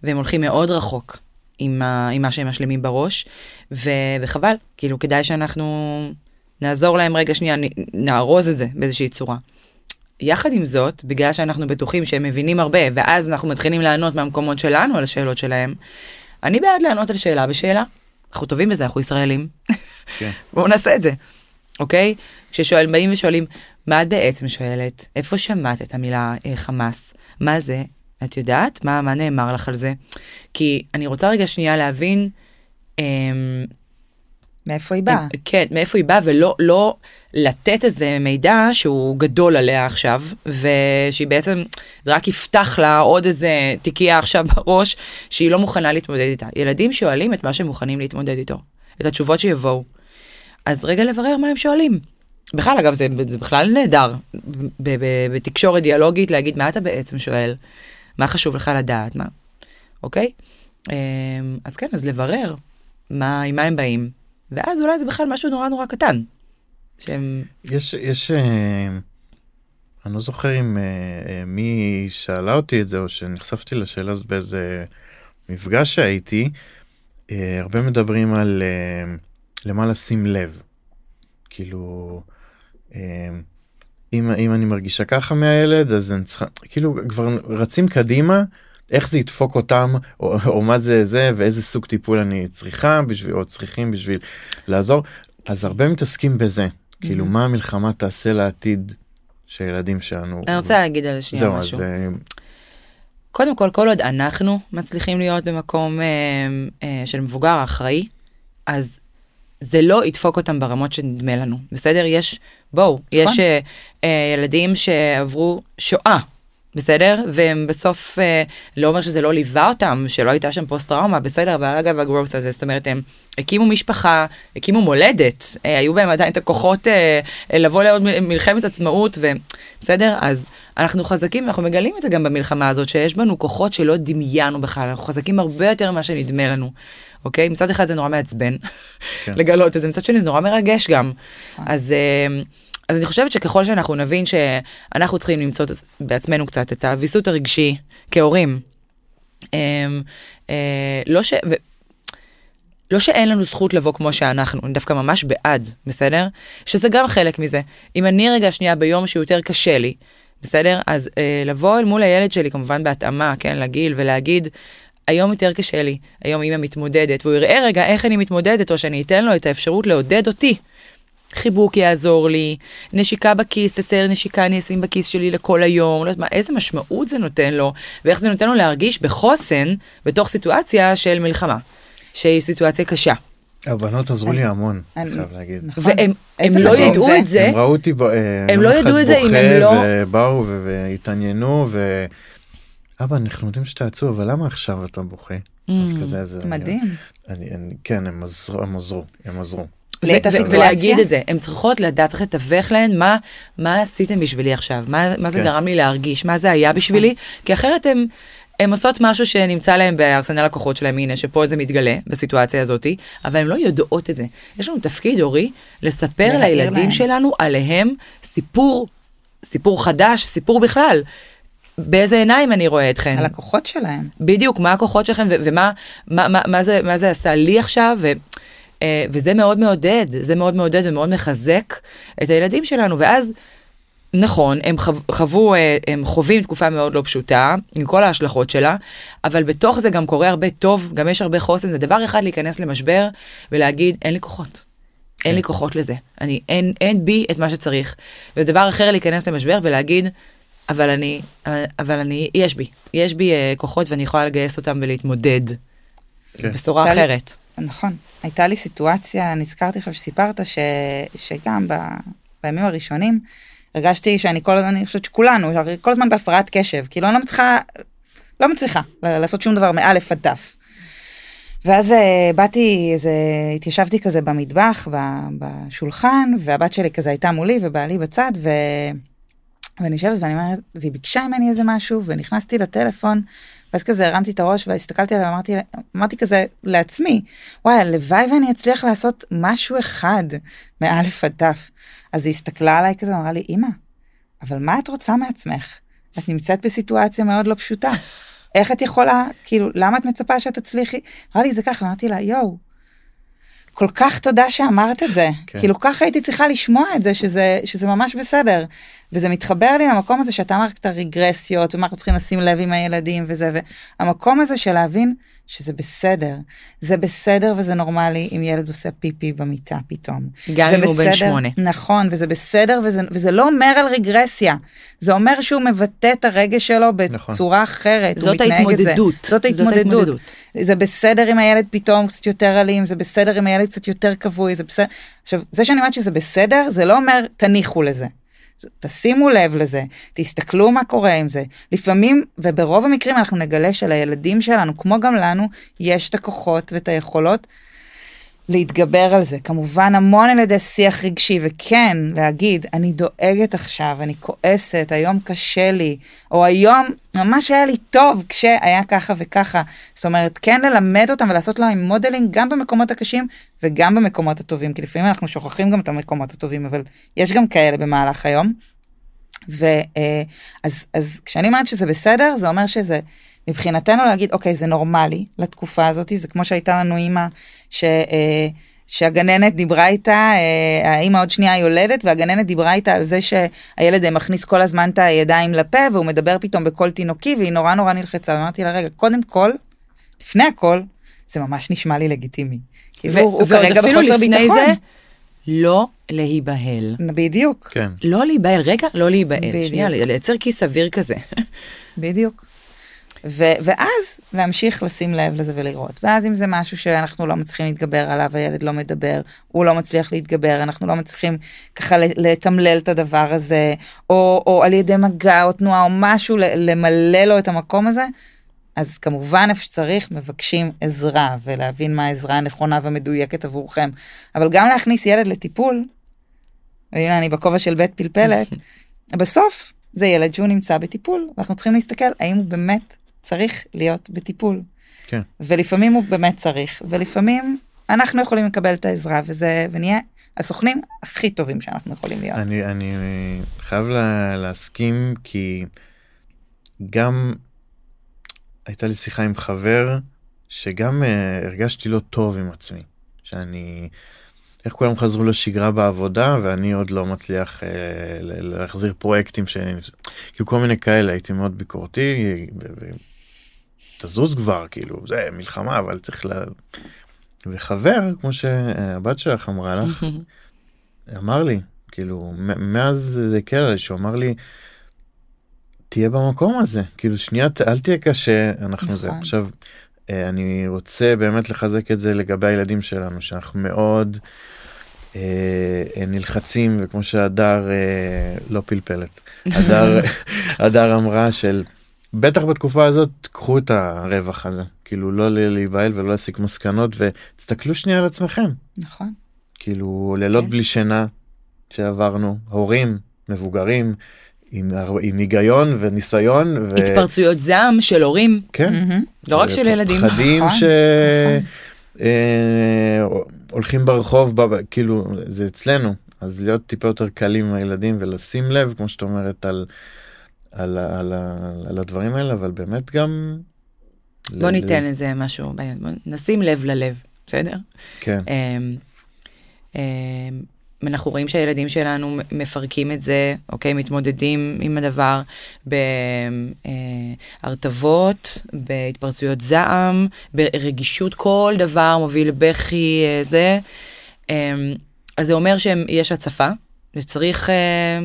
והם הולכים מאוד רחוק עם, ה, עם מה שהם משלימים בראש ו, וחבל כאילו כדאי שאנחנו נעזור להם רגע שנייה, נארוז את זה באיזושהי צורה. יחד עם זאת, בגלל שאנחנו בטוחים שהם מבינים הרבה, ואז אנחנו מתחילים לענות מהמקומות שלנו על השאלות שלהם, אני בעד לענות על שאלה בשאלה. אנחנו טובים בזה, אנחנו ישראלים. כן. בואו נעשה את זה, אוקיי? כששואלים, באים ושואלים, מה את בעצם שואלת? איפה שמעת את המילה אה, חמאס? מה זה? את יודעת? מה, מה נאמר לך על זה? כי אני רוצה רגע שנייה להבין, אמ, מאיפה היא באה? כן, מאיפה היא באה, ולא לא לתת איזה מידע שהוא גדול עליה עכשיו, ושהיא בעצם, זה רק יפתח לה עוד איזה תיקייה עכשיו בראש, שהיא לא מוכנה להתמודד איתה. ילדים שואלים את מה שהם מוכנים להתמודד איתו, את התשובות שיבואו. אז רגע לברר מה הם שואלים. בכלל, אגב, זה, זה בכלל נהדר, בתקשורת דיאלוגית, להגיד מה אתה בעצם שואל, מה חשוב לך לדעת, מה, אוקיי? אמ, אז כן, אז לברר מה, עם מה הם באים, ואז אולי זה בכלל משהו נורא נורא קטן. שהם... יש, יש, אה, אני לא זוכר אם אה, אה, מי שאלה אותי את זה או שנחשפתי לשאלה הזאת באיזה מפגש שהייתי, אה, הרבה מדברים על אה, למה לשים לב. כאילו, אה, אם, אם אני מרגישה ככה מהילד אז אני צריכה, כאילו כבר רצים קדימה. איך זה ידפוק אותם או, או מה זה זה ואיזה סוג טיפול אני צריכה בשביל או צריכים בשביל לעזור אז הרבה מתעסקים בזה כאילו מה המלחמה תעשה לעתיד של הילדים שלנו. אני רוצה להגיד על זה שנייה זהו משהו. אז אה, קודם כל, כל עוד אנחנו מצליחים להיות במקום אה, אה, של מבוגר אחראי, אז זה לא ידפוק אותם ברמות שנדמה לנו, בסדר? יש, בואו, יש אה, אה, ילדים שעברו שואה, בסדר? והם בסוף, אה, לא אומר שזה לא ליווה אותם, שלא הייתה שם פוסט טראומה, בסדר? אבל אגב הגרואות הזה, זאת אומרת, הם הקימו משפחה, הקימו מולדת, אה, היו בהם עדיין את הכוחות אה, אה, לבוא לעוד מלחמת עצמאות, ובסדר? אז אנחנו חזקים, אנחנו מגלים את זה גם במלחמה הזאת, שיש בנו כוחות שלא דמיינו בכלל, אנחנו חזקים הרבה יותר ממה שנדמה לנו, אוקיי? מצד אחד זה נורא מעצבן כן. לגלות את זה, מצד שני זה נורא מרגש גם. אז, אה, אז אני חושבת שככל שאנחנו נבין שאנחנו צריכים למצוא בעצמנו קצת את הוויסות הרגשי כהורים, אה, אה, לא ש... ו... לא שאין לנו זכות לבוא כמו שאנחנו, אני דווקא ממש בעד, בסדר? שזה גם חלק מזה. אם אני רגע שנייה ביום שהוא יותר קשה לי, בסדר? אז אה, לבוא אל מול הילד שלי, כמובן בהתאמה, כן, לגיל, ולהגיד, היום יותר קשה לי, היום אמא מתמודדת, והוא יראה רגע איך אני מתמודדת, או שאני אתן לו את האפשרות לעודד אותי. חיבוק יעזור לי, נשיקה בכיס, תצייר נשיקה אני אשים בכיס שלי לכל היום, לא יודעת מה, איזה משמעות זה נותן לו, ואיך זה נותן לו להרגיש בחוסן בתוך סיטואציה של מלחמה, שהיא סיטואציה קשה. הבנות עזרו לי המון, אני- חייב להגיד. נכון. והם הם לא ידעו זה. את זה, הם ראו אותי, אה, הם לא ידעו את זה אם הם לא- ובאו והתעניינו ו... אבא אנחנו יודעים שאתה עצוב אבל למה עכשיו אתה בוכה? אז Mm. כזה זה מדהים. אני, אני, כן הם עזרו הם עזרו ו- הסיטואציה? ולהגיד את זה, הן צריכות לדעת, צריך לתווך להן מה, מה עשיתם בשבילי עכשיו, מה, מה זה כן. גרם לי להרגיש, מה זה היה בשבילי, כי אחרת הם, הן עושות משהו שנמצא להם בארסנל הכוחות שלהם, הנה, שפה זה מתגלה בסיטואציה הזאתי, אבל הן לא יודעות את זה. יש לנו תפקיד, אורי, לספר לילדים להם. שלנו עליהם סיפור, סיפור חדש, סיפור בכלל. באיזה עיניים אני רואה אתכן. הלקוחות שלהם. בדיוק, מה הכוחות שלכם ו- ומה מה, מה, מה, זה, מה זה עשה לי עכשיו, וזה מאוד מעודד, זה מאוד מעודד ומאוד מחזק את הילדים שלנו, ואז, נכון, הם חו, חוו, אה, הם חווים תקופה מאוד לא פשוטה, עם כל ההשלכות שלה, אבל בתוך זה גם קורה הרבה טוב, גם יש הרבה חוסן, זה דבר אחד להיכנס למשבר ולהגיד, אין לי כוחות. אין לי כוחות לזה, אני, אין, אין בי את מה שצריך. ודבר אחר להיכנס למשבר ולהגיד, אבל אני, אבל אני, יש בי, יש בי אה, כוחות ואני יכולה לגייס אותם ולהתמודד. כן. בשורה אחרת. נכון. הייתה לי סיטואציה, נזכרתי עכשיו שסיפרת, ש... שגם ב... בימים הראשונים הרגשתי שאני כל הזמן, אני חושבת שכולנו, כל הזמן בהפרעת קשב, כאילו אני לא מצליחה, לא מצליחה לעשות שום דבר מאלף עד תף. ואז אה, באתי, איזה, התיישבתי כזה במטבח, בשולחן, והבת שלי כזה הייתה מולי ובעלי בצד, ו... ואני יושבת ואני אומרת, והיא ביקשה ממני איזה משהו, ונכנסתי לטלפון, ואז כזה הרמתי את הראש והסתכלתי עליה ואמרתי, אמרתי כזה לעצמי, וואי, הלוואי ואני אצליח לעשות משהו אחד מאלף עד תף. אז היא הסתכלה עליי כזה, אמרה לי, אמא, אבל מה את רוצה מעצמך? את נמצאת בסיטואציה מאוד לא פשוטה. איך את יכולה, כאילו, למה את מצפה שאת תצליחי? אמרה לי, זה ככה, אמרתי לה, יואו, כל כך תודה שאמרת את זה. כן. כאילו, ככה הייתי צריכה לשמוע את זה, שזה, שזה ממש בסדר. וזה מתחבר לי למקום הזה שאתה אמרת את הרגרסיות, ומה אנחנו צריכים לשים לב עם הילדים וזה, והמקום הזה של להבין שזה בסדר. זה בסדר וזה נורמלי אם ילד עושה פיפי במיטה פתאום. גם זה אם הוא בן בסדר, שמונה. נכון, וזה בסדר, וזה, וזה לא אומר על רגרסיה. זה אומר שהוא מבטא את הרגש שלו נכון. בצורה אחרת. הוא זאת. ההתמודדות. זאת. ההתמודדות. זה בסדר אם הילד פתאום קצת יותר אלים, זה בסדר אם הילד קצת יותר כבוי, זה בסדר. עכשיו, זה שאני אומרת שזה בסדר, זה לא אומר תניחו לזה. תשימו לב לזה, תסתכלו מה קורה עם זה. לפעמים, וברוב המקרים אנחנו נגלה שלילדים שלנו, כמו גם לנו, יש את הכוחות ואת היכולות להתגבר על זה. כמובן המון על ידי שיח רגשי, וכן, להגיד, אני דואגת עכשיו, אני כועסת, היום קשה לי, או היום ממש היה לי טוב כשהיה ככה וככה. זאת אומרת, כן ללמד אותם ולעשות להם modeling גם במקומות הקשים וגם במקומות הטובים, כי לפעמים אנחנו שוכחים גם את המקומות הטובים, אבל יש גם כאלה במהלך היום. ואז אז כשאני אומרת שזה בסדר, זה אומר שזה מבחינתנו להגיד, אוקיי, זה נורמלי לתקופה הזאת, זה כמו שהייתה לנו אימא ש... אה, שהגננת דיברה איתה, אה, האימא עוד שנייה יולדת, והגננת דיברה איתה על זה שהילד אה, מכניס כל הזמן את הידיים לפה, והוא מדבר פתאום בקול תינוקי, והיא נורא נורא נלחצה. ואמרתי לה, רגע, קודם כל, לפני הכל, זה ממש נשמע לי לגיטימי. כאילו, ו- הוא ועוד כרגע אפילו בחוסר לפני ביטחון. זה, לא להיבהל. בדיוק, כן. לא להיבהל, רגע, לא להיבהל. בדיוק. שנייה, לייצר כיס אוויר כזה. בדיוק. ו- ואז להמשיך לשים לב לזה ולראות. ואז אם זה משהו שאנחנו לא מצליחים להתגבר עליו, הילד לא מדבר, הוא לא מצליח להתגבר, אנחנו לא מצליחים ככה לתמלל את הדבר הזה, או, או על ידי מגע או תנועה או משהו, למלא לו את המקום הזה, אז כמובן איפה שצריך מבקשים עזרה ולהבין מה העזרה הנכונה והמדויקת עבורכם. אבל גם להכניס ילד לטיפול, והנה אני בכובע של בית פלפלת, בסוף זה ילד שהוא נמצא בטיפול, ואנחנו צריכים להסתכל האם הוא באמת צריך להיות בטיפול. כן. ולפעמים הוא באמת צריך, ולפעמים אנחנו יכולים לקבל את העזרה, וזה, ונהיה הסוכנים הכי טובים שאנחנו יכולים להיות. אני, אני חייב לה, להסכים כי גם הייתה לי שיחה עם חבר שגם uh, הרגשתי לא טוב עם עצמי. שאני, איך כולם חזרו לשגרה בעבודה ואני עוד לא מצליח ל- להחזיר פרויקטים ש... כאילו כל מיני כאלה הייתי מאוד ביקורתי. תזוז כבר כאילו זה מלחמה אבל צריך ל... וחבר כמו שהבת שלך אמרה לך אמר לי כאילו מאז זה הקל עליי שהוא אמר לי תהיה במקום הזה. כאילו שנייה אל תהיה קשה אנחנו זה. נכון. עכשיו אה, אני רוצה באמת לחזק את זה לגבי הילדים שלנו שאנחנו מאוד אה, אה, נלחצים וכמו שהדר אה, לא פלפלת. הדר הדר אמרה של בטח בתקופה הזאת קחו את הרווח הזה כאילו לא להיבהל ולא להסיק מסקנות ותסתכלו שנייה על עצמכם נכון. כאילו לילות כן. בלי שינה שעברנו הורים מבוגרים עם, עם היגיון וניסיון. ו... התפרצויות זעם של הורים, כן. מהמם. לא רק של ילדים. פחדים נכון, ש... אה, הולכים ברחוב, ב- כאילו זה אצלנו, אז להיות טיפה יותר קלים עם הילדים ולשים לב, כמו שאת אומרת, על, על, ה- על, ה- על הדברים האלה, אבל באמת גם... בוא ל- ניתן ל- איזה משהו, בוא נשים לב ללב, בסדר? כן, אמ, אמ, אנחנו רואים שהילדים שלנו מפרקים את זה, אוקיי? מתמודדים עם הדבר בהרטבות, בהתפרצויות זעם, ברגישות, כל דבר מוביל לבכי, אה, זה. אמ, אז זה אומר שיש הצפה, וצריך אה,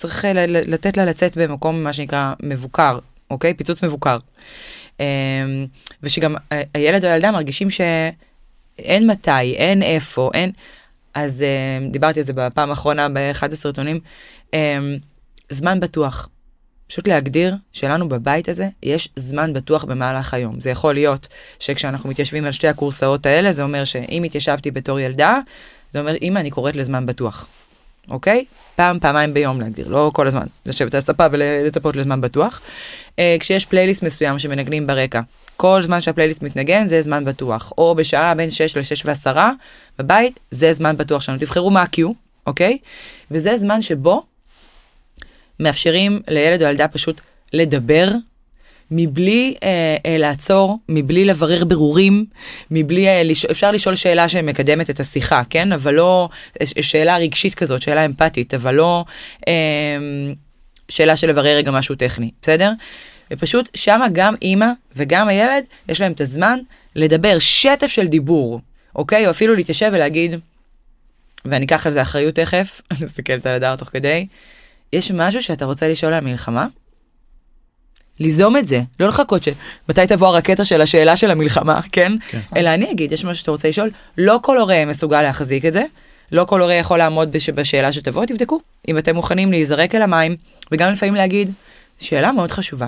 צריך אה, לתת לה לצאת במקום, מה שנקרא, מבוקר, אוקיי? פיצוץ מבוקר. אמ, ושגם ה- הילד או הילדה מרגישים שאין מתי, אין איפה, אין... אז um, דיברתי על זה בפעם האחרונה באחד הסרטונים. Um, זמן בטוח. פשוט להגדיר שלנו בבית הזה יש זמן בטוח במהלך היום. זה יכול להיות שכשאנחנו מתיישבים על שתי הכורסאות האלה, זה אומר שאם התיישבתי בתור ילדה, זה אומר, אמא, אני קוראת לזמן בטוח. אוקיי? פעם, פעמיים ביום להגדיר, לא כל הזמן. לשבת על הספה ולצפות לזמן בטוח. Uh, כשיש פלייליסט מסוים שמנגנים ברקע, כל זמן שהפלייליסט מתנגן זה זמן בטוח. או בשעה בין 6 ל-6 ו-10 בבית, זה זמן בטוח שלנו. תבחרו מה ה-Q, אוקיי? וזה זמן שבו מאפשרים לילד או ילדה פשוט לדבר. מבלי אה, אה, לעצור, מבלי לברר ברורים, מבלי, אה, לש... אפשר לשאול שאלה שמקדמת את השיחה, כן? אבל לא, ש- שאלה רגשית כזאת, שאלה אמפתית, אבל לא אה, שאלה של לברר רגע משהו טכני, בסדר? ופשוט שמה גם אימא וגם הילד, יש להם את הזמן לדבר שטף של דיבור, אוקיי? או אפילו להתיישב ולהגיד, ואני אקח על זה אחריות תכף, אני מסתכלת על הדר תוך כדי, יש משהו שאתה רוצה לשאול על מלחמה? ליזום את זה, לא לחכות שמתי תבוא הרקטה של השאלה של המלחמה, כן? כן. אלא אני אגיד, יש משהו שאתה רוצה לשאול, לא כל הורה מסוגל להחזיק את זה, לא כל הורה יכול לעמוד בש... בשאלה שתבוא, תבדקו אם אתם מוכנים להיזרק אל המים, וגם לפעמים להגיד, שאלה מאוד חשובה,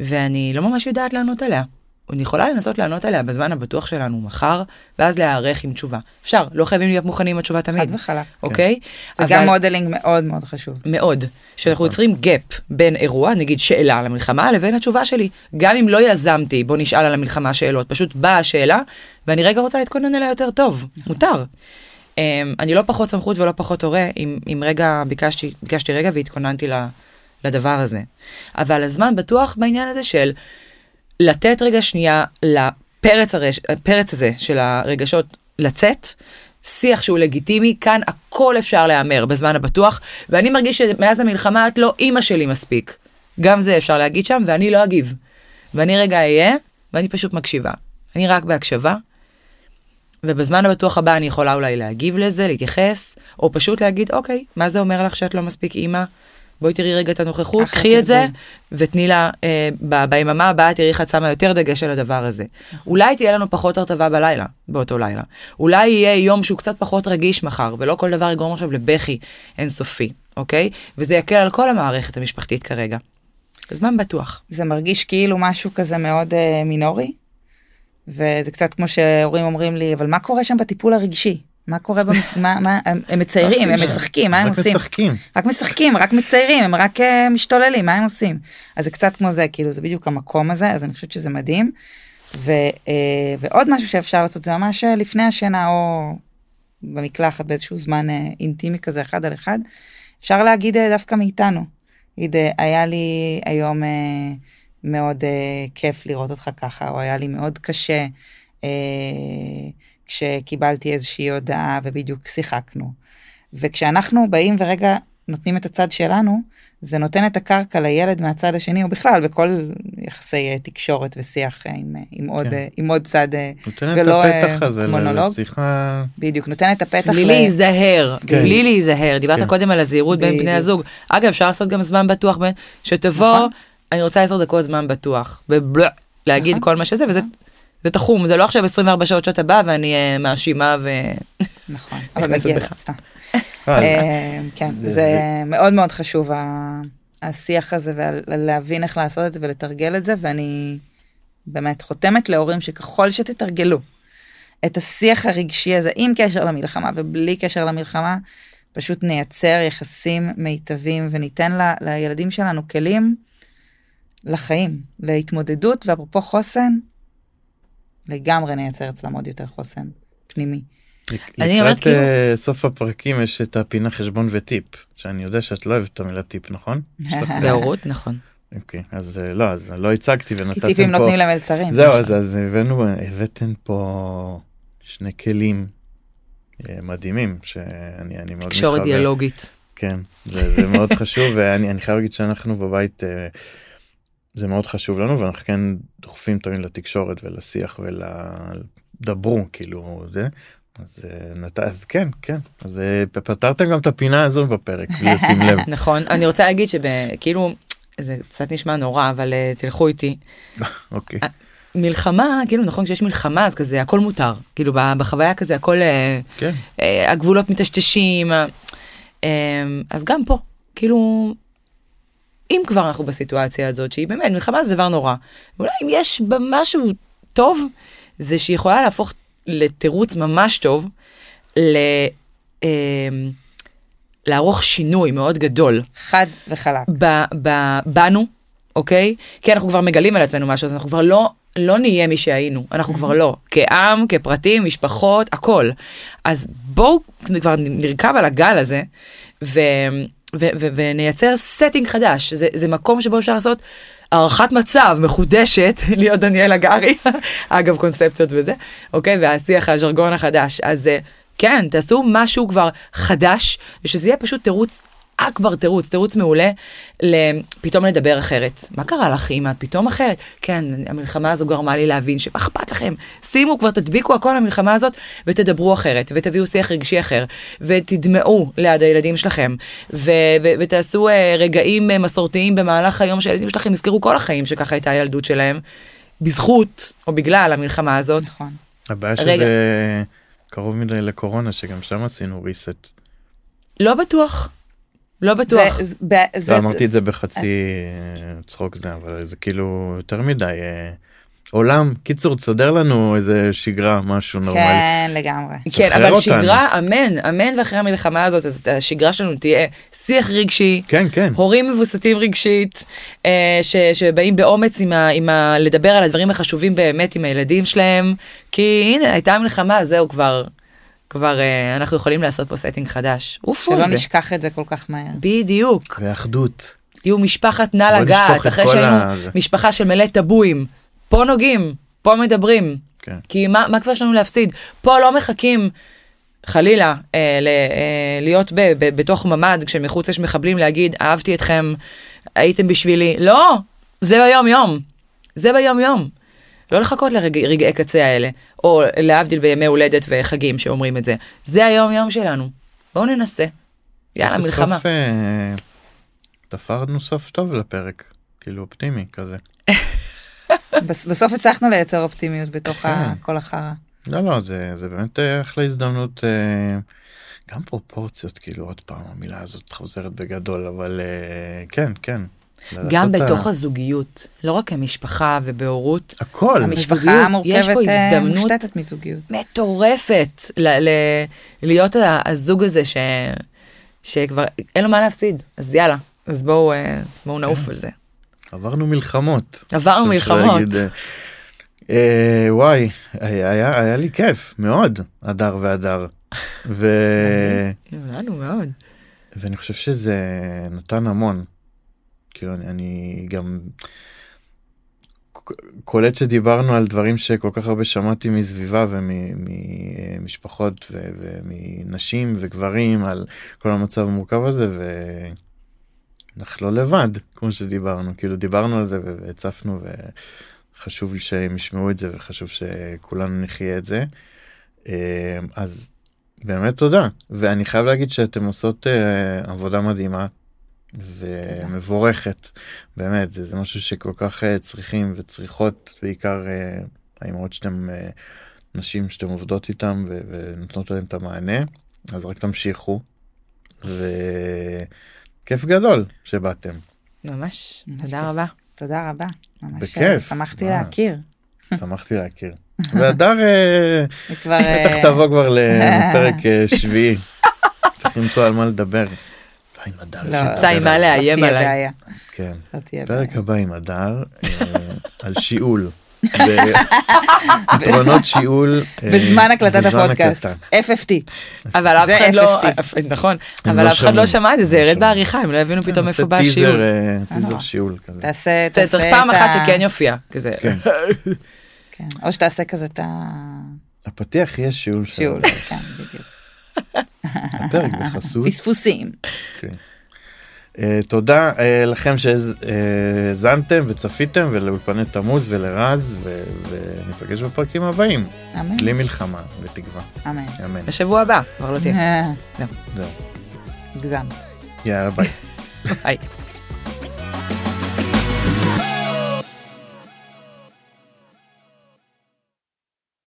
ואני לא ממש יודעת לענות עליה. אני יכולה לנסות לענות עליה בזמן הבטוח שלנו מחר, ואז להיערך עם תשובה. אפשר, לא חייבים להיות מוכנים עם התשובה תמיד, חד וחלק. אוקיי? זה גם modeling מאוד מאוד חשוב. מאוד, שאנחנו יוצרים gap בין אירוע, נגיד שאלה על המלחמה, לבין התשובה שלי. גם אם לא יזמתי, בוא נשאל על המלחמה שאלות, פשוט באה השאלה, ואני רגע רוצה להתכונן אליה יותר טוב, מותר. Um, אני לא פחות סמכות ולא פחות הורה, אם, אם רגע ביקשתי, ביקשתי רגע והתכוננתי לדבר הזה. אבל הזמן בטוח בעניין הזה של לתת רגע שנייה לפרץ הרש, הפרץ הזה של הרגשות לצאת, שיח שהוא לגיטימי, כאן הכל אפשר להמר בזמן הבטוח, ואני מרגיש שמאז המלחמה את לא אימא שלי מספיק. גם זה אפשר להגיד שם, ואני לא אגיב. ואני רגע אהיה, ואני פשוט מקשיבה. אני רק בהקשבה, ובזמן הבטוח הבא אני יכולה אולי להגיב לזה, להתייחס, או פשוט להגיד, אוקיי, מה זה אומר לך שאת לא מספיק אימא? בואי תראי רגע את הנוכחות, קחי את זה. ותני לה, אה, ב- ביממה הבאה תראי איך את שמה יותר דגש על הדבר הזה. אולי תהיה לנו פחות הרטבה בלילה, באותו לילה. אולי יהיה יום שהוא קצת פחות רגיש מחר, ולא כל דבר יגרום עכשיו לבכי אינסופי, אוקיי? וזה יקל על כל המערכת המשפחתית כרגע. זמן בטוח. זה מרגיש כאילו משהו כזה מאוד uh, מינורי, וזה קצת כמו שהורים אומרים לי, אבל מה קורה שם בטיפול הרגשי? מה קורה, במפ... מה, מה, הם, מציירים, הם? משחקים, מה הם עושים? משחקים. רק משחקים, רק מציירים, הם רק uh, משתוללים, מה הם עושים? אז זה קצת כמו זה, כאילו זה בדיוק המקום הזה, אז אני חושבת שזה מדהים. ו, uh, ועוד משהו שאפשר לעשות זה ממש אה, לפני השינה או במקלחת באיזשהו זמן אינטימי כזה אחד על אחד, אפשר להגיד דווקא מאיתנו. להגיד, היה לי היום מאוד כיף לראות אותך ככה, או היה לי מאוד קשה כשקיבלתי איזושהי הודעה ובדיוק שיחקנו. וכשאנחנו באים ורגע נותנים את הצד שלנו, זה נותן את הקרקע לילד מהצד השני, או בכלל בכל יחסי אה, תקשורת ושיח אה, עם, אה, עם, עוד, כן. עם עוד צד, אה, נותן את ולא, הפתח הזה מונולוג. לשיחה. בדיוק, נותן את הפתח בלי ל- להיזהר, כן. בלי להיזהר. דיברת כן. קודם על הזהירות בין בני. הזוג. אגב, אפשר לעשות גם זמן בטוח, בין- שתבוא, נכון. אני רוצה עשר דקות זמן בטוח, ובלה, להגיד נכון. כל מה שזה, וזה זה תחום, זה לא עכשיו 24 שעות שאתה בא ואני אה, מאשימה ו... נכון, אבל מגיע, בך. סתם. אה, אה, כן, זה- מאוד מאוד חשוב השיח הזה ולהבין איך לעשות את זה ולתרגל את זה, ואני באמת חותמת להורים שככל שתתרגלו את השיח הרגשי הזה עם קשר למלחמה ובלי קשר למלחמה, פשוט נייצר יחסים מיטביים וניתן ל, לילדים שלנו כלים לחיים, להתמודדות, ואפרופו חוסן, לגמרי נייצר אצלם עוד יותר חוסן פנימי. אני אומרת לקראת כאילו- אה, סוף הפרקים יש את הפינה חשבון וטיפ שאני יודע שאת לא אוהבת את המילה טיפ נכון? בהורות נכון. אוקיי אז אה, לא אז לא הצגתי כי ונתתם טיפים פה נותנים למלצרים. זהו אז אז הבאנו הבאתם פה שני כלים אה, מדהימים שאני אני מאוד תקשורת מתחבר. דיאלוגית. כן זה, זה מאוד חשוב ואני אני חייב להגיד שאנחנו בבית אה, זה מאוד חשוב לנו ואנחנו כן דוחפים תמיד לתקשורת ולשיח ולדברו כאילו זה. אז, אה, נת... אז כן כן אז אה, פתרתם גם את הפינה הזו בפרק לשים לב. נכון אני רוצה להגיד שכאילו זה קצת נשמע נורא אבל אה, תלכו איתי אוקיי. מלחמה כאילו נכון כשיש מלחמה אז כזה הכל מותר כאילו בחוויה כזה הכל כן. הגבולות מטשטשים אה, אז גם פה כאילו אם כבר אנחנו בסיטואציה הזאת שהיא באמת מלחמה זה דבר נורא אולי אם יש בה משהו טוב זה שהיא יכולה להפוך לתירוץ ממש טוב ל... אה, לערוך שינוי מאוד גדול חד וחלק. ב, ב, בנו, אוקיי? כי אנחנו כבר מגלים על עצמנו משהו, אז אנחנו כבר לא, לא נהיה מי שהיינו, אנחנו כבר לא. כעם, כפרטים, משפחות, הכל. אז בואו כבר נרכב על הגל הזה, ו, ונייצר setting חדש. זה, זה מקום שבו אפשר לעשות הערכת מצב מחודשת, להיות דניאל הגרי, אגב קונספציות וזה, אוקיי? והשיח הז'רגון החדש. אז אה, כן, תעשו משהו כבר חדש, ושזה יהיה פשוט תירוץ אכבר תירוץ, תירוץ מעולה, פתאום לדבר אחרת. מה קרה לך, אימא? פתאום אחרת? כן, המלחמה הזו גרמה לי להבין שמה אכפת לכם? שימו כבר, תדביקו הכל למלחמה הזאת, ותדברו אחרת, ותביאו שיח רגשי אחר, ותדמעו ליד הילדים שלכם, ו- ו- ותעשו uh, רגעים uh, מסורתיים במהלך היום שהילדים שלכם יזכרו כל החיים שככה הייתה הילדות שלהם, בזכות או בגלל המלחמה הזאת. נכון. הבעיה רגע. שזה קרוב מדי לקורונה שגם שם עשינו reset. לא בטוח. לא בטוח. זה, זה, זה, לא אמרתי את זה בחצי צחוק זה אבל זה כאילו יותר מדי אה, עולם קיצור תסדר לנו איזה שגרה משהו נורמלי. כן, לגמרי. כן, אבל אותנו. שגרה, אמן, אמן ואחרי המלחמה הזאת, אז השגרה שלנו תהיה שיח רגשי, כן כן הורים מבוססים רגשית, אה, ש, שבאים באומץ עם ה, עם ה, לדבר על הדברים החשובים באמת עם הילדים שלהם, כי הנה, הייתה מלחמה, זהו כבר, כבר אה, אנחנו יכולים לעשות פה setting חדש. עופו שלא על זה. נשכח את זה כל כך מהר. בדיוק. ואחדות. תהיו משפחת נא לגעת, אחרי שהיינו ה-. משפחה של מלא טאבואים. פה נוגעים, פה מדברים. כן. כי מה, מה כבר יש לנו להפסיד? פה לא מחכים, חלילה, אה, ל, אה, להיות ב, ב, בתוך ממ"ד כשמחוץ יש מחבלים להגיד, אהבתי אתכם, הייתם בשבילי. לא, זה ביום יום. זה ביום יום. לא לחכות לרגעי קצה האלה, או להבדיל בימי הולדת וחגים שאומרים את זה. זה היום יום שלנו. בואו ננסה. יאללה, בסוף, מלחמה. אה, תפרנו סוף טוב לפרק כאילו אופטימי כזה. בס- בסוף הצלחנו לייצר אופטימיות בתוך כן. כל החרא. לא לא זה זה באמת אה, אחלה הזדמנות אה, גם פרופורציות כאילו עוד פעם המילה הזאת חוזרת בגדול אבל אה, כן כן. גם ה- בתוך הזוגיות, לא רק כמשפחה ובהורות, הכל המשפחה בזוגיות, יש פה המורכבת אה, הזדמנות. מושתתת מזוגיות. מטורפת ל- ל- להיות הזוג הזה ש... שכבר אין לו מה להפסיד אז יאללה אז בואו אה, בואו נעוף על זה. עברנו מלחמות. עברנו מלחמות. להגיד, אה, וואי היה היה היה לי כיף מאוד אדר ואדר. ו... לנו מאוד. ואני חושב שזה נתן המון. כאילו אני, אני גם קולט שדיברנו על דברים שכל כך הרבה שמעתי מסביבה וממשפחות ומנשים וגברים על כל המצב המורכב הזה ואנחנו לא לבד כמו שדיברנו. כאילו דיברנו על זה והצפנו וחשוב לי שהם ישמעו את זה וחשוב שכולנו נחיה את זה. אה, אז באמת תודה. ואני חייב להגיד שאתם עושות uh, עבודה מדהימה ומבורכת באמת זה, זה משהו שכל כך uh, צריכים וצריכות בעיקר uh, האימהות שאתם uh, נשים שאתם עובדות איתם ו- ונותנות להם את המענה אז רק תמשיכו וכיף גדול שבאתם ממש ממש תודה כיף. רבה. תודה רבה. ממש בכיף. אה, שמחתי מה? להכיר. שמחתי להכיר והדר אה. בטח אה, תבוא כבר לפרק אה, שביעי. צריך למצוא על מה לדבר. לא עם הדר. לא, יצא עם מה לאיים לא תהיה עליי. כן. לא. פרק הבא עם הדר אה, על שיעול. פתרונות שיעול. אה, בזמן הקלטת הפודקאסט. FFT. אבל אף אחד לא, FFT. נכון, אבל לא אף אחד לא. שמע את זה, זה ירד. בעריכה, הם לא הבינו פתאום איפה בא השיעול. אה, טיזר. שיעול כזה. תעשה, תעשה צריך פעם אחת שכן יופיע, כזה. כן. כן, או שתעשה כזה את ה... הפתיח יהיה שיעול. שיעול, כן, בדיוק. הפרק בחסות. פספוסים. אה, תודה אה, לכם שהאזנתם וצפיתם ולאולפני תמוז ולרז ו- וניפגש בפרקים הבאים. אמן. בלי מלחמה ותקווה. אמן. אמן. בשבוע הבא, כבר לא תהיה. אה, זהו. הגזמת. יאללה ביי. ביי.